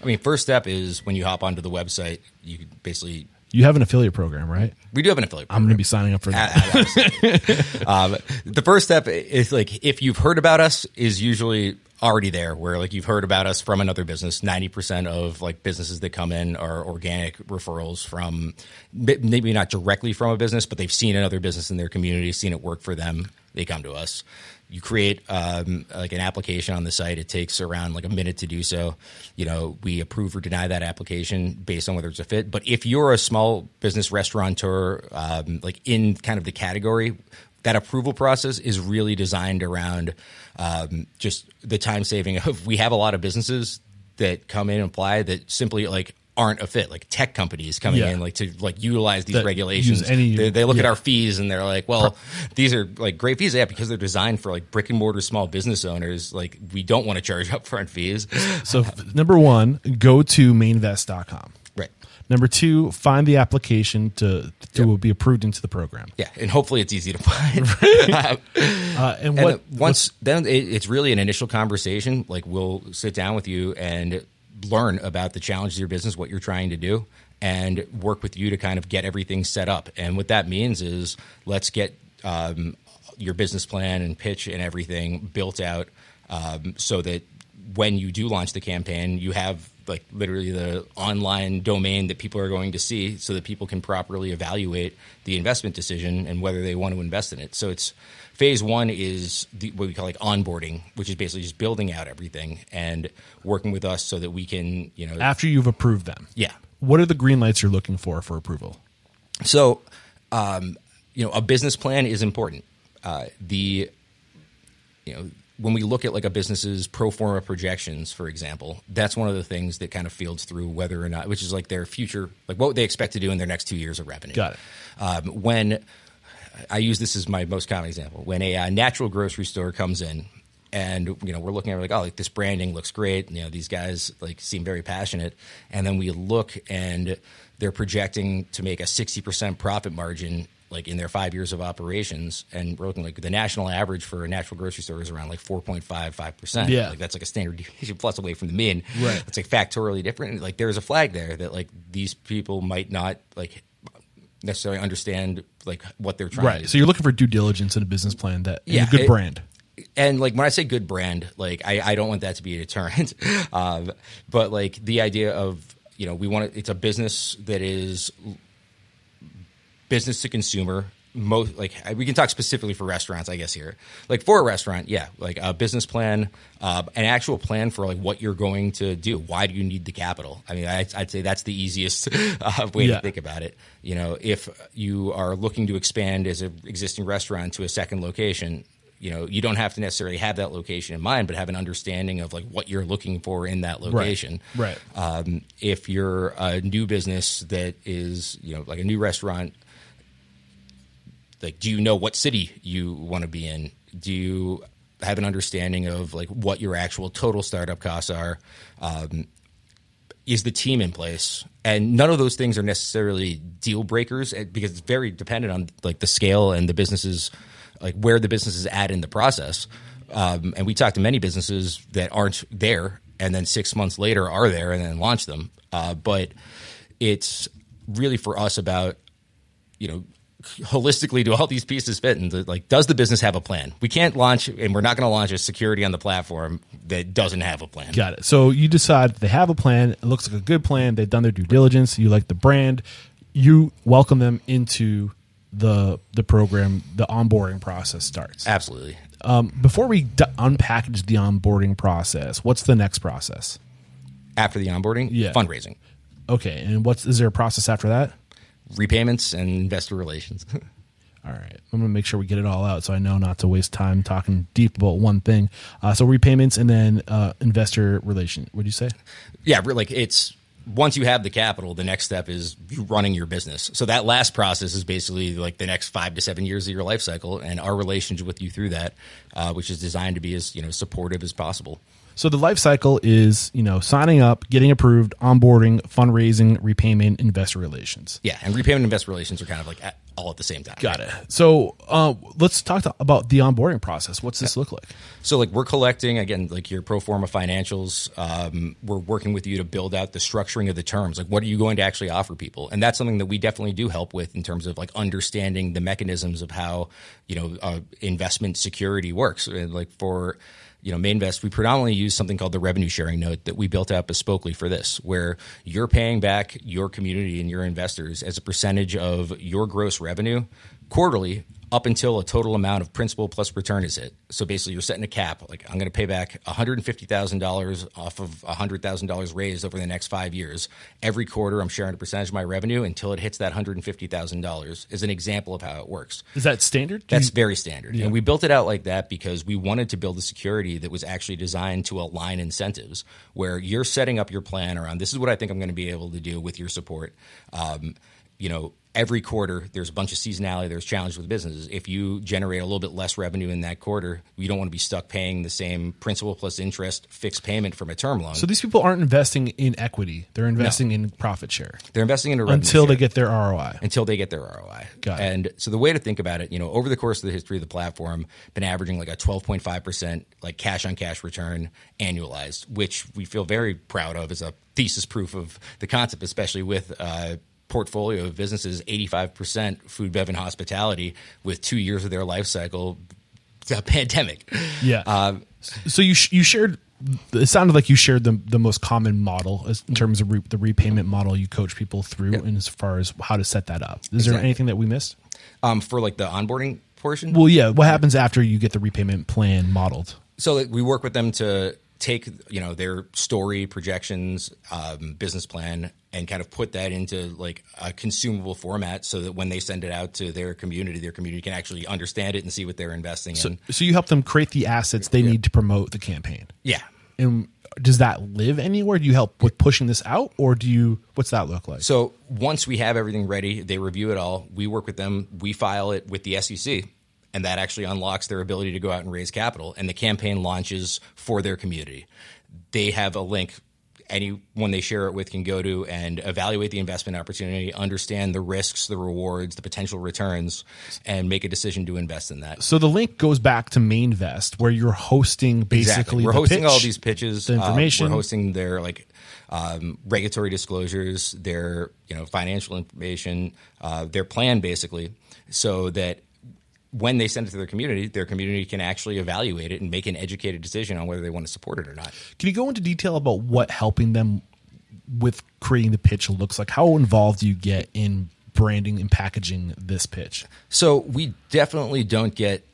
I mean, first step is when you hop onto the website, you basically You have an affiliate program, right? we do have an affiliate. I'm going to be signing up for that. Um, the first step is like if you've heard about us is usually already there where like you've heard about us from another business. 90% of like businesses that come in are organic referrals from maybe not directly from a business but they've seen another business in their community seen it work for them. They come to us. You create um, like an application on the site. It takes around like a minute to do so. You know we approve or deny that application based on whether it's a fit. But if you're a small business restaurateur um, like in kind of the category that approval process is really designed around um, just the time saving of we have a lot of businesses that come in and apply that simply like aren't a fit. Like tech companies coming Yeah. in like to like utilize these That regulations. any- they, they look at our fees and they're like well these are like great fees. Yeah because they're designed for like brick and mortar small business owners. Like we don't want to charge upfront fees. So number one, go to mainvest.com. Number two, find the application to to be approved into the program. yeah and hopefully it's easy to find Uh, and And what once then it, it's really an initial conversation. Like we'll sit down with you and learn about the challenges of your business, what you're trying to do, and work with you to kind of get everything set up. And what that means is let's get um, your business plan and pitch and everything built out um, so that when you do launch the campaign, you have like literally the online domain that people are going to see so that people can properly evaluate the investment decision and whether they want to invest in it. So it's phase one is the, what we call like onboarding, which is basically just building out everything and working with us so that we can, you know, after you've approved them, yeah. what are the green lights you're looking for for approval? So, um, you know, a business plan is important. Uh, the, you know, when we look at like a business's pro forma projections, for example, that's one of the things that kind of fields through whether or not, which is like their future, like what they expect to do in their next two years of revenue. Got it. Um, when I use this as my most common example, when a uh, natural grocery store comes in and you know we're looking at it like oh like this branding looks great you know these guys like seem very passionate and then we look and they're projecting to make a 60% profit margin like in their five years of operations and we're like the national average for a natural grocery store is around like 4.55% Yeah. like that's like a standard deviation plus away from the mean Right. it's like factorially different like there's a flag there that like these people might not like necessarily understand like what they're trying to do. So you're looking for due diligence in a business plan that Yeah, a good it- brand. and like when I say good brand, like I, I don't want that to be a deterrent, um, but like the idea of you know we want to, it's a business that is business to consumer. Most like we can talk specifically for restaurants, I guess here. Like for a restaurant, yeah, like a business plan, uh, an actual plan for like what you're going to do. Why do you need the capital? I mean, I, I'd say that's the easiest uh, way Yeah. to think about it. You know, if you are looking to expand as an existing restaurant to a second location, you know, you don't have to necessarily have that location in mind, but have an understanding of like what you're looking for in that location. Right. Um, if you're a new business that is, you know, like a new restaurant, like, do you know what city you want to be in? Do you have an understanding of like what your actual total startup costs are? Um, is the team in place? And none of those things are necessarily deal breakers eh, because it's very dependent on like the scale and the businesses, like where the business is at in the process. Um, and we talk to many businesses that aren't there, and then six months later are there, and then launch them. Uh, but it's really for us about you know holistically do all these pieces fit and like does the business have a plan we can't launch and we're not going to launch a security on the platform that doesn't have a plan Got it. So you decide they have a plan. It looks like a good plan. They've done their due diligence. You like the brand. You welcome them into the the program. The onboarding process starts. absolutely Um, before we d- unpackage the onboarding process, what's the next process? after the onboarding Yeah. fundraising Okay, and what's is there a process after that? Repayments and investor relations All right, I'm gonna make sure we get it all out, so I know not to waste time talking deep about one thing. Uh, so repayments and then uh, investor relation. What do you say? yeah like it's once you have the capital the next step is you running your business so that last process is basically like the next five to seven years of your life cycle and our relationship with you through that uh, which is designed to be as you know supportive as possible So the life cycle is, you know, signing up, getting approved, onboarding, fundraising, repayment, investor relations. Yeah, and repayment and investor relations are kind of like at, all at the same time. Got it. So uh, let's talk to, about the onboarding process. What's this look like? So like we're collecting again like your pro forma financials. Um, we're working with you to build out the structuring of the terms. Like what are you going to actually offer people? And that's something that we definitely do help with in terms of like understanding the mechanisms of how you know uh, investment security works. And like for you know, Mainvest, we predominantly use something called the revenue sharing note that we built out bespokely for this, where you're paying back your community and your investors as a percentage of your gross revenue quarterly up until a total amount of principal plus return is hit. So basically, you're setting a cap. Like I'm going to pay back $150,000 off of $100,000 raised over the next five years. Every quarter, I'm sharing a percentage of my revenue until it hits that $150,000. Is an example of how it works. Is that standard? That's very standard. Yeah. And we built it out like that because we wanted to build a security that was actually designed to align incentives, where you're setting up your plan around this is what I think I'm going to be able to do with your support. Um, you know, every quarter there's a bunch of seasonality there's challenges with businesses. If you generate a little bit less revenue in that quarter you don't want to be stuck paying the same principal plus interest fixed payment from a term loan. So these people aren't investing in equity. They're investing no. in profit share. They're investing in a revenue until share. they get their roi until they get their roi Got and so the way to think about it you know over the course of the history of the platform been averaging like a 12.5% like cash on cash return annualized which we feel very proud of as a thesis proof of the concept especially with uh, portfolio of businesses, 85% food, bev, and hospitality with two years of their life cycle, a pandemic. Yeah. Um, so you, sh- you shared, it sounded like you shared the, the most common model as, in terms of re- the repayment model you coach people through yep. and as far as how to set that up. Is exactly. there anything that we missed? Um, for like the onboarding portion? Well, yeah. What happens after you get the repayment plan modeled? So like, we work with them to take you know their story projections um, business plan and kind of put that into like a consumable format so that when they send it out to their community their community can actually understand it and see what they're investing so, in. so you help them create the assets they yeah. need to promote the campaign? Yeah. And does that live anywhere? Do you help with pushing this out or do you what's that look like? So once we have everything ready they review it all. We work with them. We file it with the sec and that actually unlocks their ability to go out and raise capital. And the campaign launches for their community. They have a link anyone they share it with can go to and evaluate the investment opportunity, understand the risks, the rewards, the potential returns, and make a decision to invest in that. So the link goes back to Mainvest, where you're hosting basically. Exactly. We're hosting pitch, all these pitches, the information. Uh, we're hosting their like um, regulatory disclosures, their you know financial information, uh, their plan basically, so that when they send it to their community, their community can actually evaluate it and make an educated decision on whether they want to support it or not. Can you go into detail about what helping them with creating the pitch looks like? How involved do you get in branding and packaging this pitch? So we definitely don't get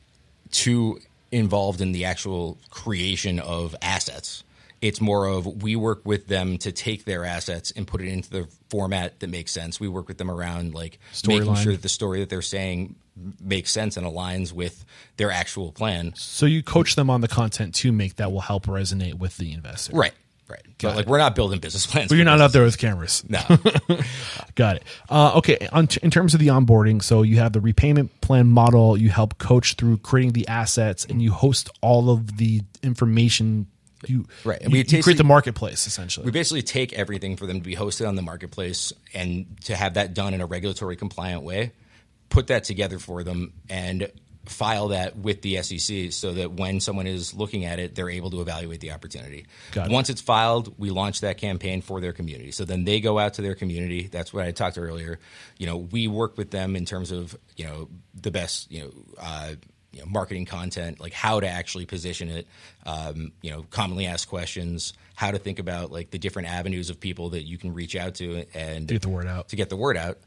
too involved in the actual creation of assets. It's more of we work with them to take their assets and put it into the format that makes sense. We work with them around like Story making line. sure that the story that they're saying makes sense and aligns with their actual plan. So you coach them on the content to make that will help resonate with the investor. Right. Right. Got but like we're not building business plans. But you're not out there with cameras. No. Got it. Uh, okay. On t- in terms of the onboarding, so you have the repayment plan model. You help coach through creating the assets, and you host all of the information you right and we you create the marketplace essentially we basically take everything for them to be hosted on the marketplace and to have that done in a regulatory compliant way put that together for them and file that with the SEC so that when someone is looking at it, they're able to evaluate the opportunity. Once it's filed, we launch that campaign for their community. So then they go out to their community. That's what I talked earlier. You know, we work with them in terms of you know the best you know. Uh, you know, marketing content, like how to actually position it, um, you know, commonly asked questions, how to think about like the different avenues of people that you can reach out to and to get the word out. To get the word out.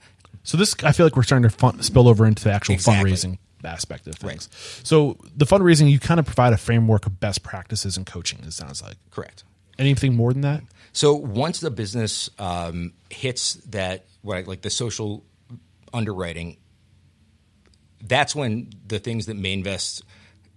So this, I feel like we're starting to fun, spill over into the actual exactly. fundraising aspect of things. Right. So the fundraising, you kind of provide a framework of best practices and coaching. It sounds like correct. Anything more than that? So once the business um, hits that, right, like the social underwriting that's when the things that Mainvest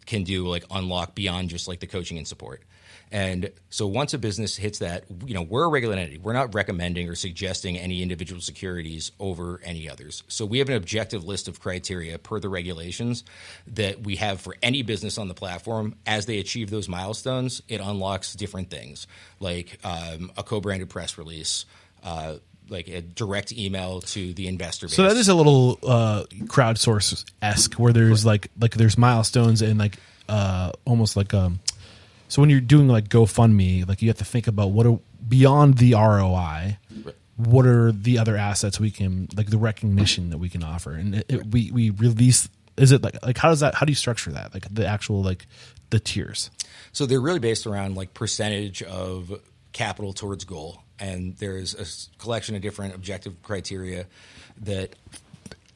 can do like unlock beyond just like the coaching and support. And so once a business hits that, you know, we're a regulated entity. We're not recommending or suggesting any individual securities over any others. So we have an objective list of criteria per the regulations that we have for any business on the platform. As they achieve those milestones, it unlocks different things like um, a co-branded press release. Uh, like a direct email to the investor base. So that is a little uh, crowdsource esque, where there's like like there's milestones and like uh, almost like um. So when you're doing like GoFundMe, like you have to think about what are beyond the ROI. What are the other assets we can like the recognition that we can offer, and it, it, we we release. Is it like like how does that how do you structure that like the actual like the tiers? So they're really based around like percentage of capital towards goal and there's a collection of different objective criteria that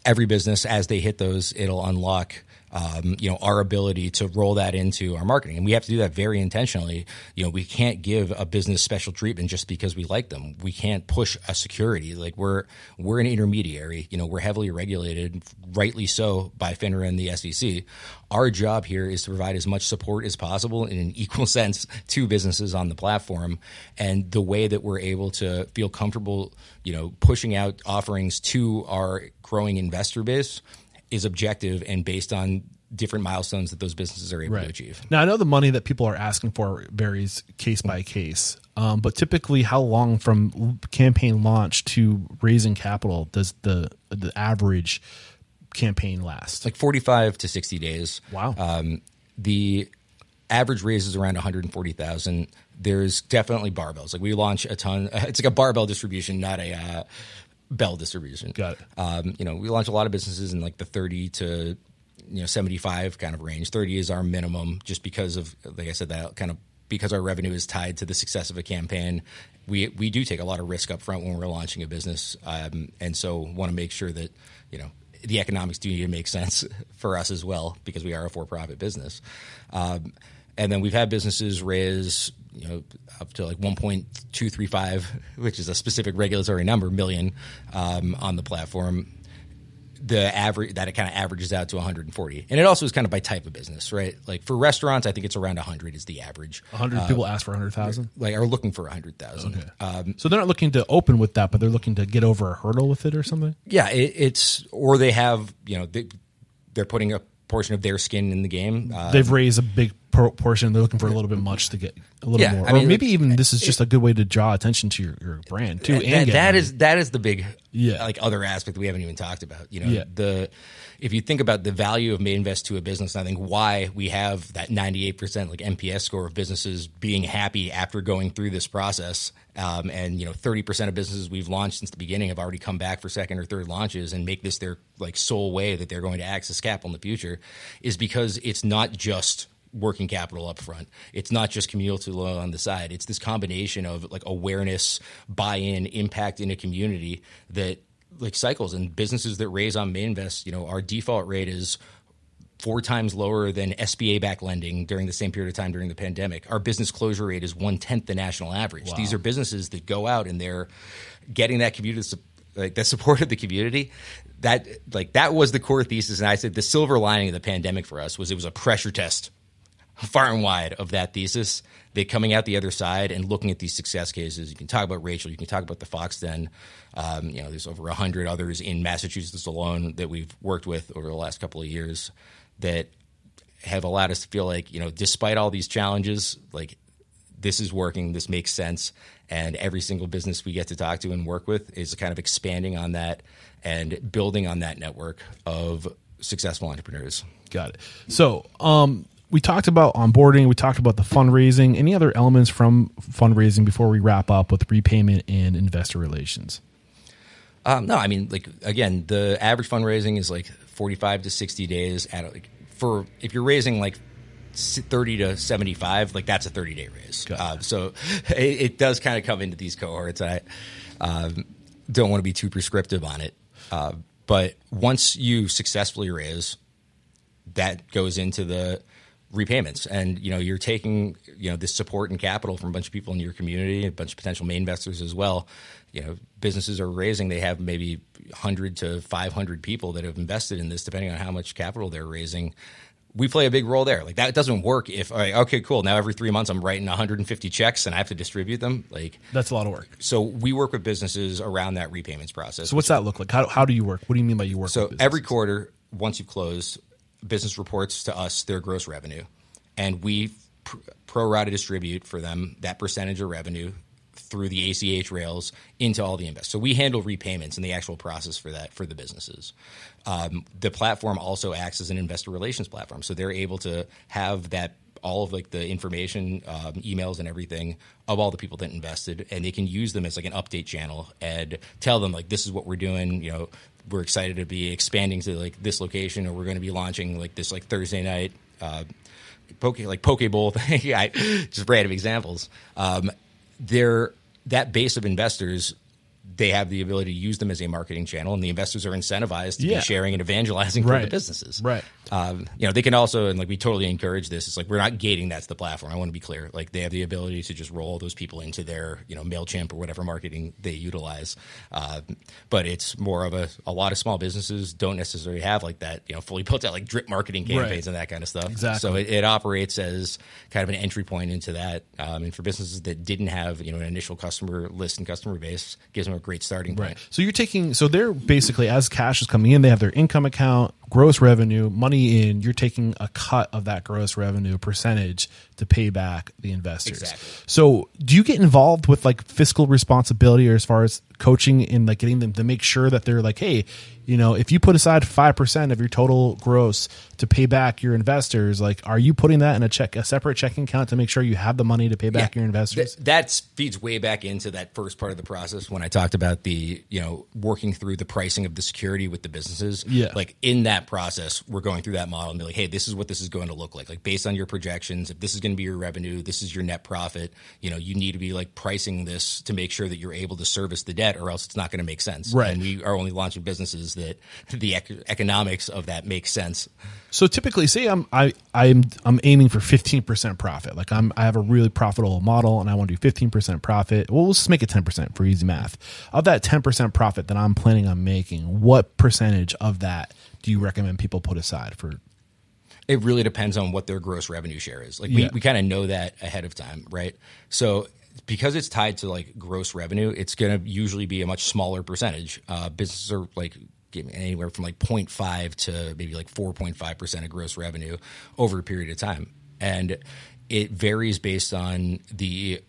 every business as they hit those it'll unlock um, you know our ability to roll that into our marketing. And we have to do that very intentionally. You know we can't give a business special treatment just because we like them. We can't push a security. Like we're we're an intermediary. You know we're heavily regulated rightly so by FINRA and the SEC our job here is to provide as much support as possible in an equal sense to businesses on the platform. And the way that we're able to feel comfortable you know pushing out offerings to our growing investor base is objective and based on different milestones that those businesses are able right. to achieve. Now, I know the money that people are asking for varies case by case, um, but typically, how long from campaign launch to raising capital does the the average campaign last? Like forty five to sixty days. Wow. Um, the average raise is around one hundred and forty thousand. There's definitely barbells. Like we launch a ton. It's like a barbell distribution, not a. Uh, bell distribution. Got it. Um, you know, we launch a lot of businesses in like the 30 to you know 75 kind of range. 30 is our minimum, just because of like I said that kind of because our revenue is tied to the success of a campaign. We we do take a lot of risk up front when we're launching a business, um, and so want to make sure that you know the economics do need to make sense for us as well because we are a for-profit business. Um, and then we've had businesses raise you know up to like 1.235, which is a specific regulatory number million um, on the platform. The average that it kind of averages out to 140, and it also is kind of by type of business, right? Like for restaurants, I think it's around 100 is the average. 100 uh, people ask for 100,000, like are looking for 100,000. Okay. Um, so they're not looking to open with that, but they're looking to get over a hurdle with it or something. Yeah, it, it's or they have you know they, they're putting a portion of their skin in the game. Uh, They've raised a big portion. They're looking for a little bit much to get a little yeah, more. I mean, or maybe even this is just a good way to draw attention to your, your brand too. And that, that is that is the big yeah. like other aspect that we haven't even talked about. You know, yeah. the if you think about the value of Mainvest to a business, I think why we have that 98% like NPS score of businesses being happy after going through this process. Um, and you know, 30% of businesses we've launched since the beginning have already come back for second or third launches and make this their like sole way that they're going to access capital in the future is because it's not just working capital up front. It's not just community loan on the side. It's this combination of like awareness, buy-in, impact in a community that like cycles and businesses that raise on Mainvest, you know, our default rate is four times lower than SBA back lending during the same period of time during the pandemic. Our business closure rate is one tenth the national average. Wow. These are businesses that go out and they're getting that community like the support of the community. That like that was the core thesis, and I said the silver lining of the pandemic for us was it was a pressure test far and wide of that thesis. They coming out the other side and looking at these success cases. You can talk about Rachel. You can talk about the Fox Den. Um, you know, there's over hundred others in Massachusetts alone that we've worked with over the last couple of years that have allowed us to feel like you know, despite all these challenges, like this is working. This makes sense. And every single business we get to talk to and work with is kind of expanding on that and building on that network of successful entrepreneurs. Got it. So, um, we talked about onboarding. We talked about the fundraising. Any other elements from fundraising before we wrap up with repayment and investor relations? Um, no, I mean, like again, the average fundraising is like forty-five to sixty days. At like for if you're raising like thirty to seventy-five, like that's a thirty-day raise. Uh, so it, it, does kind of come into these cohorts. I um, don't want to be too prescriptive on it, uh, but once you successfully raise, that goes into the repayments and you know you're taking you know this support and capital from a bunch of people in your community a bunch of potential main investors as well you know businesses are raising they have maybe 100 to 500 people that have invested in this depending on how much capital they're raising we play a big role there. Like that doesn't work if okay, cool. Now every three months I'm writing 150 checks and I have to distribute them. Like That's a lot of work. so, we work with businesses around that repayments process. So what's that look like? How, how do you work? What do you mean by you work? So every quarter, once you close, business reports to us their gross revenue, and we pr- pro rata distribute for them that percentage of revenue through the ACH rails into all the investors. So we handle repayments and the actual process for that for the businesses. Um, the platform also acts as an investor relations platform, so they're able to have that all of like the information, um, emails, and everything of all the people that invested, and they can use them as like an update channel and tell them like this is what we're doing. You know, we're excited to be expanding to like this location, or we're going to be launching like this like Thursday night. Uh, Poke like Poke Bowl thing, I, just random examples. Um, they're that base of investors. They have the ability to use them as a marketing channel, and the investors are incentivized to Yeah. be sharing and evangelizing for Right. the businesses. Right. Um, you know, they can also, and like we totally encourage this. It's like we're not gating that's the platform. I want to be clear. Like they have the ability to just roll those people into their, you know, Mailchimp or whatever marketing they utilize. Uh, but it's more of a a lot of small businesses don't necessarily have like that, you know, fully built out like drip marketing campaigns Right. and that kind of stuff. Exactly. So it, it operates as kind of an entry point into that. Um, and for businesses that didn't have, you know, an initial customer list and customer base, gives them a great starting point. Right. So you're taking so they're basically as cash is coming in, they have their income account, gross revenue, money in, you're taking a cut of that gross revenue percentage to pay back the investors. Exactly. So do you get involved with like fiscal responsibility or as far as coaching and like getting them to make sure that they're like, hey, you know, if you put aside five percent of your total gross to pay back your investors, like are you putting that in a check a separate checking account to make sure you have the money to pay back your investors? Th- that feeds way back into that first part of the process when I talked about the, you know, working through the pricing of the security with the businesses. Yeah. Like in that process, we're going through that model and be like, hey, this is what this is going to look like. Like based on your projections, if this is going to be your revenue, this is your net profit, you know, you need to be like pricing this to make sure that you're able to service the debt or else it's not going to make sense. Right. And we are only launching businesses that the ec- economics of that makes sense. So typically, say I'm I I'm I'm aiming for fifteen percent profit. Like I'm I have a really profitable model, and I want to do fifteen percent profit. Well, let's just make it ten percent for easy math. Of that ten percent profit that I'm planning on making, what percentage of that do you recommend people put aside for? It really depends on what their gross revenue share is. Like we, Yeah. we kind of know that ahead of time, right? So because it's tied to like gross revenue, it's going to usually be a much smaller percentage. Uh, businesses are like anywhere from like 0.5 to maybe like 4.5 percent of gross revenue over a period of time, and it varies based on the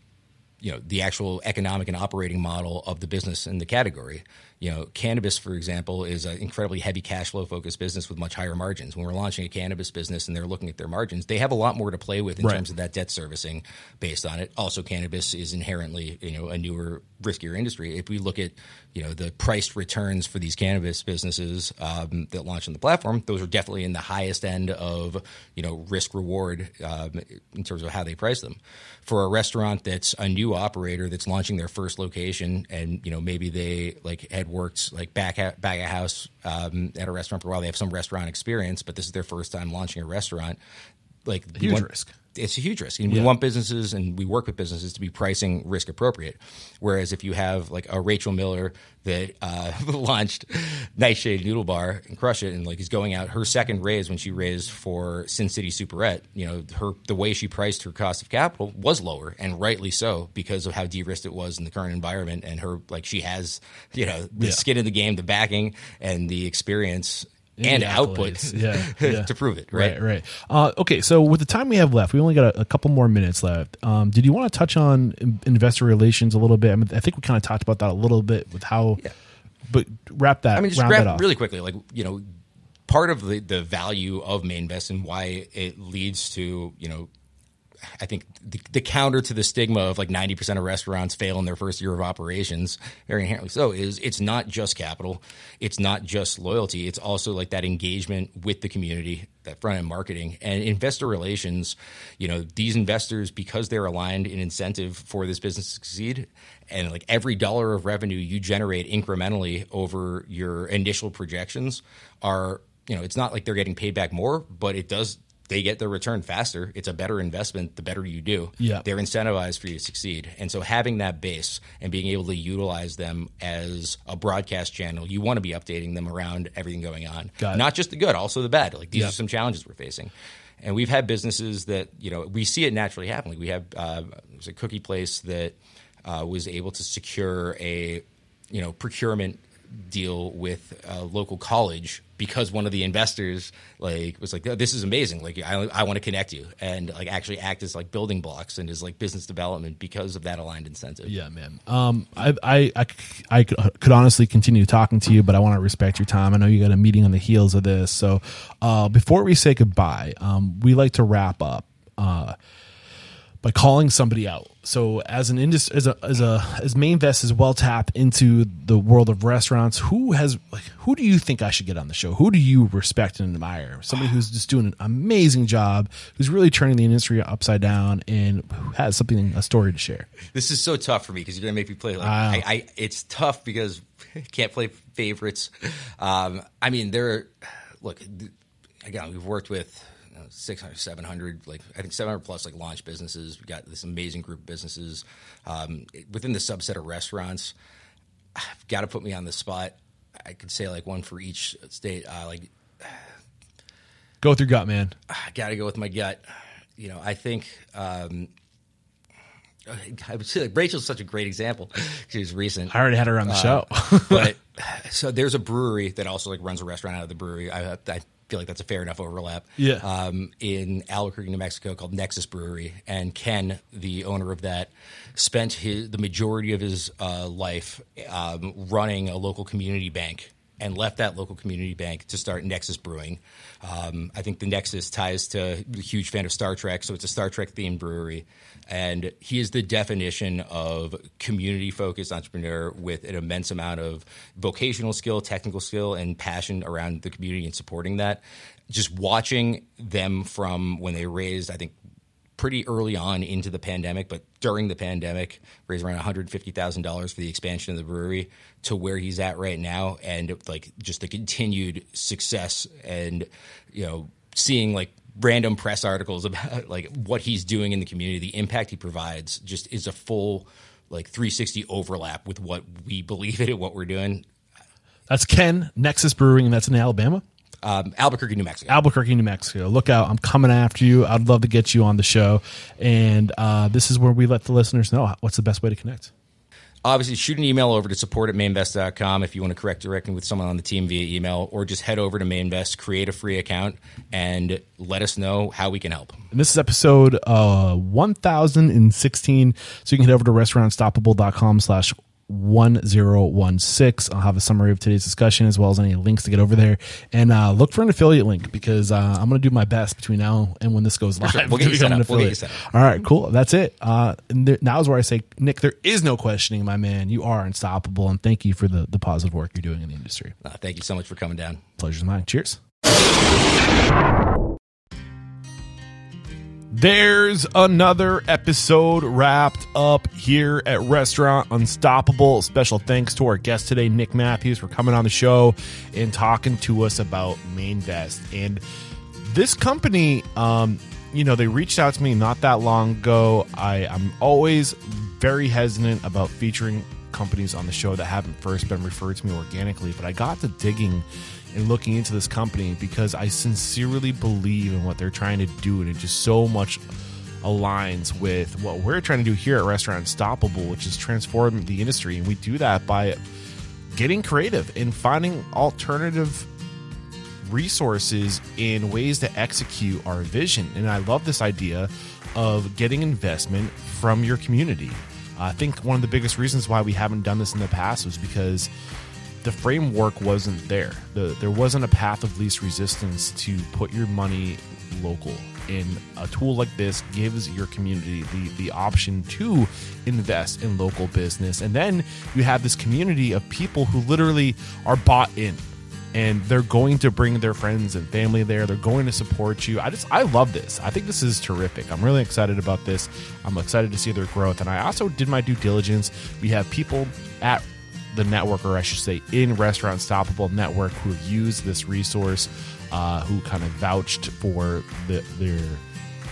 you know the actual economic and operating model of the business in the category. You know, cannabis, for example, is an incredibly heavy cash flow focused business with much higher margins. When we're launching a cannabis business and they're looking at their margins, they have a lot more to play with in Right. terms of that debt servicing based on it. Also, cannabis is inherently you know a newer, riskier industry. If we look at you know the priced returns for these cannabis businesses um, that launch on the platform, those are definitely in the highest end of you know risk reward um, in terms of how they price them. For a restaurant that's a new operator that's launching their first location, and you know maybe they like had worked like back at, back of house um, at a restaurant for a while, they have some restaurant experience, but this is their first time launching a restaurant. Like Huge want- risk. It's a huge risk. And Yeah. we want businesses and we work with businesses to be pricing risk appropriate. Whereas if you have like a Rachel Miller that uh, launched Nightshade Noodle Bar and crush it and like is going out her second raise when she raised for Sin City Superette, you know, her the way she priced her cost of capital was lower and rightly so because of how de-risked it was in the current environment and her like she has, you know, the Yeah. skin in the game, the backing and the experience and outputs. Yeah, yeah. to prove it, right? Right, right. Uh, okay, so with the time we have left, we only got a, a couple more minutes left. Um, did you want to touch on investor relations a little bit? I, mean, I think we kind of talked about that a little bit with how, but wrap that. I mean, just wrap grab that off. really quickly, like you know, part of the the value of Mainvest and why it leads to you know. I think the, the counter to the stigma of like 90% of restaurants fail in their first year of operations, very inherently so, is it's not just capital. It's not just loyalty. It's also like that engagement with the community, that front end marketing and investor relations. You know, these investors, because they're aligned in incentive for this business to succeed, and like every dollar of revenue you generate incrementally over your initial projections are, you know, it's not like they're getting paid back more, but it does they get their return faster. It's a better investment the better you do. Yeah. They're incentivized for you to succeed. And so having that base and being able to utilize them as a broadcast channel, you want to be updating them around everything going on. Not just the good, also the bad. Like these Yeah. are some challenges we're facing. And we've had businesses that, you know, we see it naturally happening. We have uh, there's a cookie place that uh, was able to secure a, you know, procurement deal with a local college because one of the investors like was like this is amazing like I, I want to connect you and like actually act as like building blocks and as like business development because of that aligned incentive Yeah, man. Um, I I I could honestly continue talking to you, but I want to respect your time. I know you got a meeting on the heels of this. So, uh, before we say goodbye, um, we like to wrap up, uh, by calling somebody out. So as an industry, as a, as a, as Mainvest is well tapped into the world of restaurants, who has, like, who do you think I should get on the show? Who do you respect and admire? Somebody who's just doing an amazing job, who's really turning the industry upside down and who has something, a story to share. this is so tough for me because you're gonna make me play like. I, I it's tough because I can't play favorites um, i mean there look again we've worked with know, 600 700 like i think 700 plus like launch businesses we got this amazing group of businesses um, within the subset of restaurants i've got to put me on the spot i could say like one for each state uh, like Go with your gut, man. I got to go with my gut. You know, I think um, I would say like Rachel's such a great example. She was recent, I already had her on the show. but so there's a brewery that also like runs a restaurant out of the brewery. I, I feel like that's a fair enough overlap. Yeah. Um, in Albuquerque, New Mexico, called Nexus Brewery, and Ken, the owner of that, spent his the majority of his uh, life um, running a local community bank. And left that local community bank to start Nexus Brewing. Um, I think the Nexus ties to a huge fan of Star Trek, so it's a Star Trek themed brewery. And he is the definition of community focused entrepreneur with an immense amount of vocational skill, technical skill, and passion around the community and supporting that. Just watching them from when they raised, I think, pretty early on into the pandemic, but during the pandemic, raised around $150,000 for the expansion of the brewery to where he's at right now. And like just the continued success and, you know, seeing like random press articles about like what he's doing in the community, the impact he provides just is a full like 360 overlap with what we believe in and what we're doing. That's Ken, Nexus Brewing, and that's in Alabama. Um, Albuquerque, New Mexico. Albuquerque, New Mexico. Look out. I'm coming after you. I'd love to get you on the show. And uh, this is where we let the listeners know what's the best way to connect. Obviously, shoot an email over to support at mainvest.com if you want to correct directly with someone on the team via email, or just head over to Mainvest, create a free account, and let us know how we can help. And this is episode uh, 1016. So you can head over to restaurantunstoppable.com slash 1016. I'll have a summary of today's discussion as well as any links to get over there. And uh, look for an affiliate link because uh, I'm going to do my best between now and when this goes live. sure. We'll get you set up. We'll get you set up. All right, cool. That's it. Uh, and there, now is where I say, Nick, there is no questioning, my man. You are unstoppable. And thank you for the, the positive work you're doing in the industry. Uh, thank you so much for coming down. Pleasure's mine. Cheers. There's another episode wrapped up here at Restaurant Unstoppable. Special thanks to our guest today, Nick Matthews, for coming on the show and talking to us about Mainvest. And this company, um, you know, they reached out to me not that long ago. I, I'm always very hesitant about featuring companies on the show that haven't first been referred to me organically, but I got to digging and looking into this company because I sincerely believe in what they're trying to do, and it just so much aligns with what we're trying to do here at Restaurant Unstoppable, which is transform the industry, and we do that by getting creative and finding alternative resources and ways to execute our vision. And I love this idea of getting investment from your community. I think one of the biggest reasons why we haven't done this in the past was because the framework wasn't there. The, there wasn't a path of least resistance to put your money local. And a tool like this gives your community the, the option to invest in local business. And then you have this community of people who literally are bought in and they're going to bring their friends and family there. They're going to support you. I just I love this. I think this is terrific. I'm really excited about this. I'm excited to see their growth. And I also did my due diligence. We have people at the network, or I should say, in Restaurant Unstoppable Network, who used this resource, uh, who kind of vouched for the, their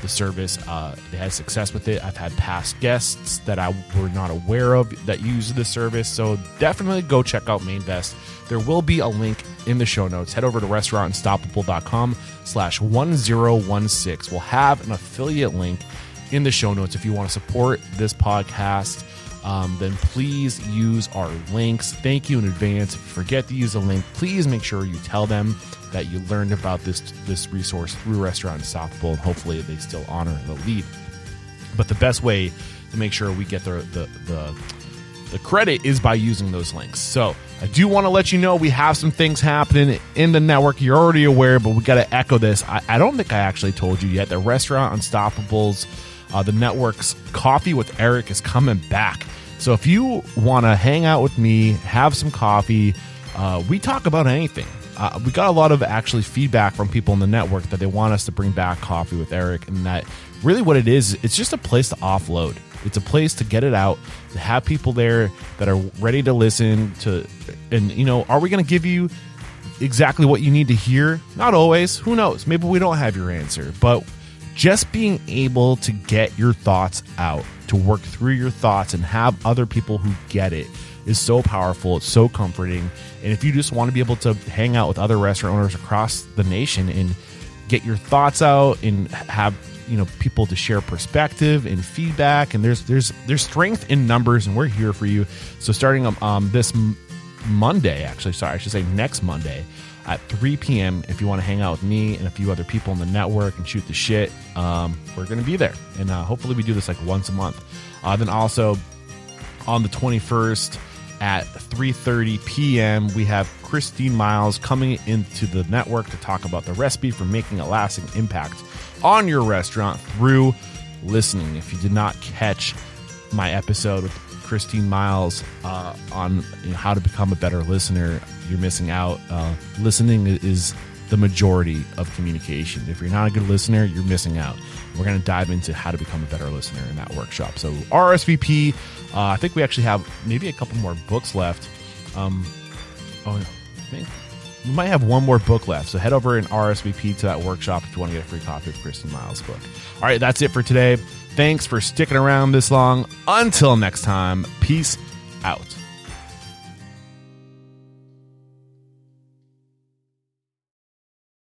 the service. Uh, they had success with it. I've had past guests that I were not aware of that used the service. So definitely go check out Mainvest. There will be a link in the show notes. Head over to restaurantunstoppable.com slash 1016. We'll have an affiliate link in the show notes if you want to support this podcast. Um, then please use our links. Thank you in advance. If you forget to use a link, please make sure you tell them that you learned about this this resource through Restaurant Unstoppable, and hopefully they still honor the lead. But the best way to make sure we get the the, the the credit is by using those links. So I do want to let you know we have some things happening in the network. You're already aware, but we got to echo this. I, I, don't think I actually told you yet. The Restaurant Unstoppables, uh, the network's Coffee with Eric is coming back. So if you want to hang out with me, have some coffee, uh, we talk about anything. Uh, we got a lot of actually feedback from people in the network that they want us to bring back coffee with Eric, and that really what it is, it's just a place to offload. It's a place to get it out, to have people there that are ready to listen to, and you know, are we going to give you exactly what you need to hear? Not always. Who knows? Maybe we don't have your answer, but just being able to get your thoughts out, to work through your thoughts and have other people who get it is so powerful. It's so comforting. And if you just want to be able to hang out with other restaurant owners across the nation and get your thoughts out and have you know people to share perspective and feedback and there's there's there's strength in numbers and we're here for you so starting um, um this monday actually sorry i should say next monday at 3 p.m. If you want to hang out with me and a few other people in the network and shoot the shit, um, we're going to be there. And uh, hopefully we do this like once a month. Uh, then also on the 21st at 3.30 p.m. we have Christine Miles coming into the network to talk about the recipe for making a lasting impact on your restaurant through listening. If you did not catch my episode with Christine Miles uh, on you know, how to become a better listener, you're missing out. Uh, listening is the majority of communication. If you're not a good listener, you're missing out. We're going to dive into how to become a better listener in that workshop. So RSVP. Uh, I think we actually have maybe a couple more books left. Um, oh, maybe. we might have one more book left. So head over and RSVP to that workshop if you want to get a free copy of Christine Miles' book. All right, that's it for today. Thanks for sticking around this long. Until next time, peace out.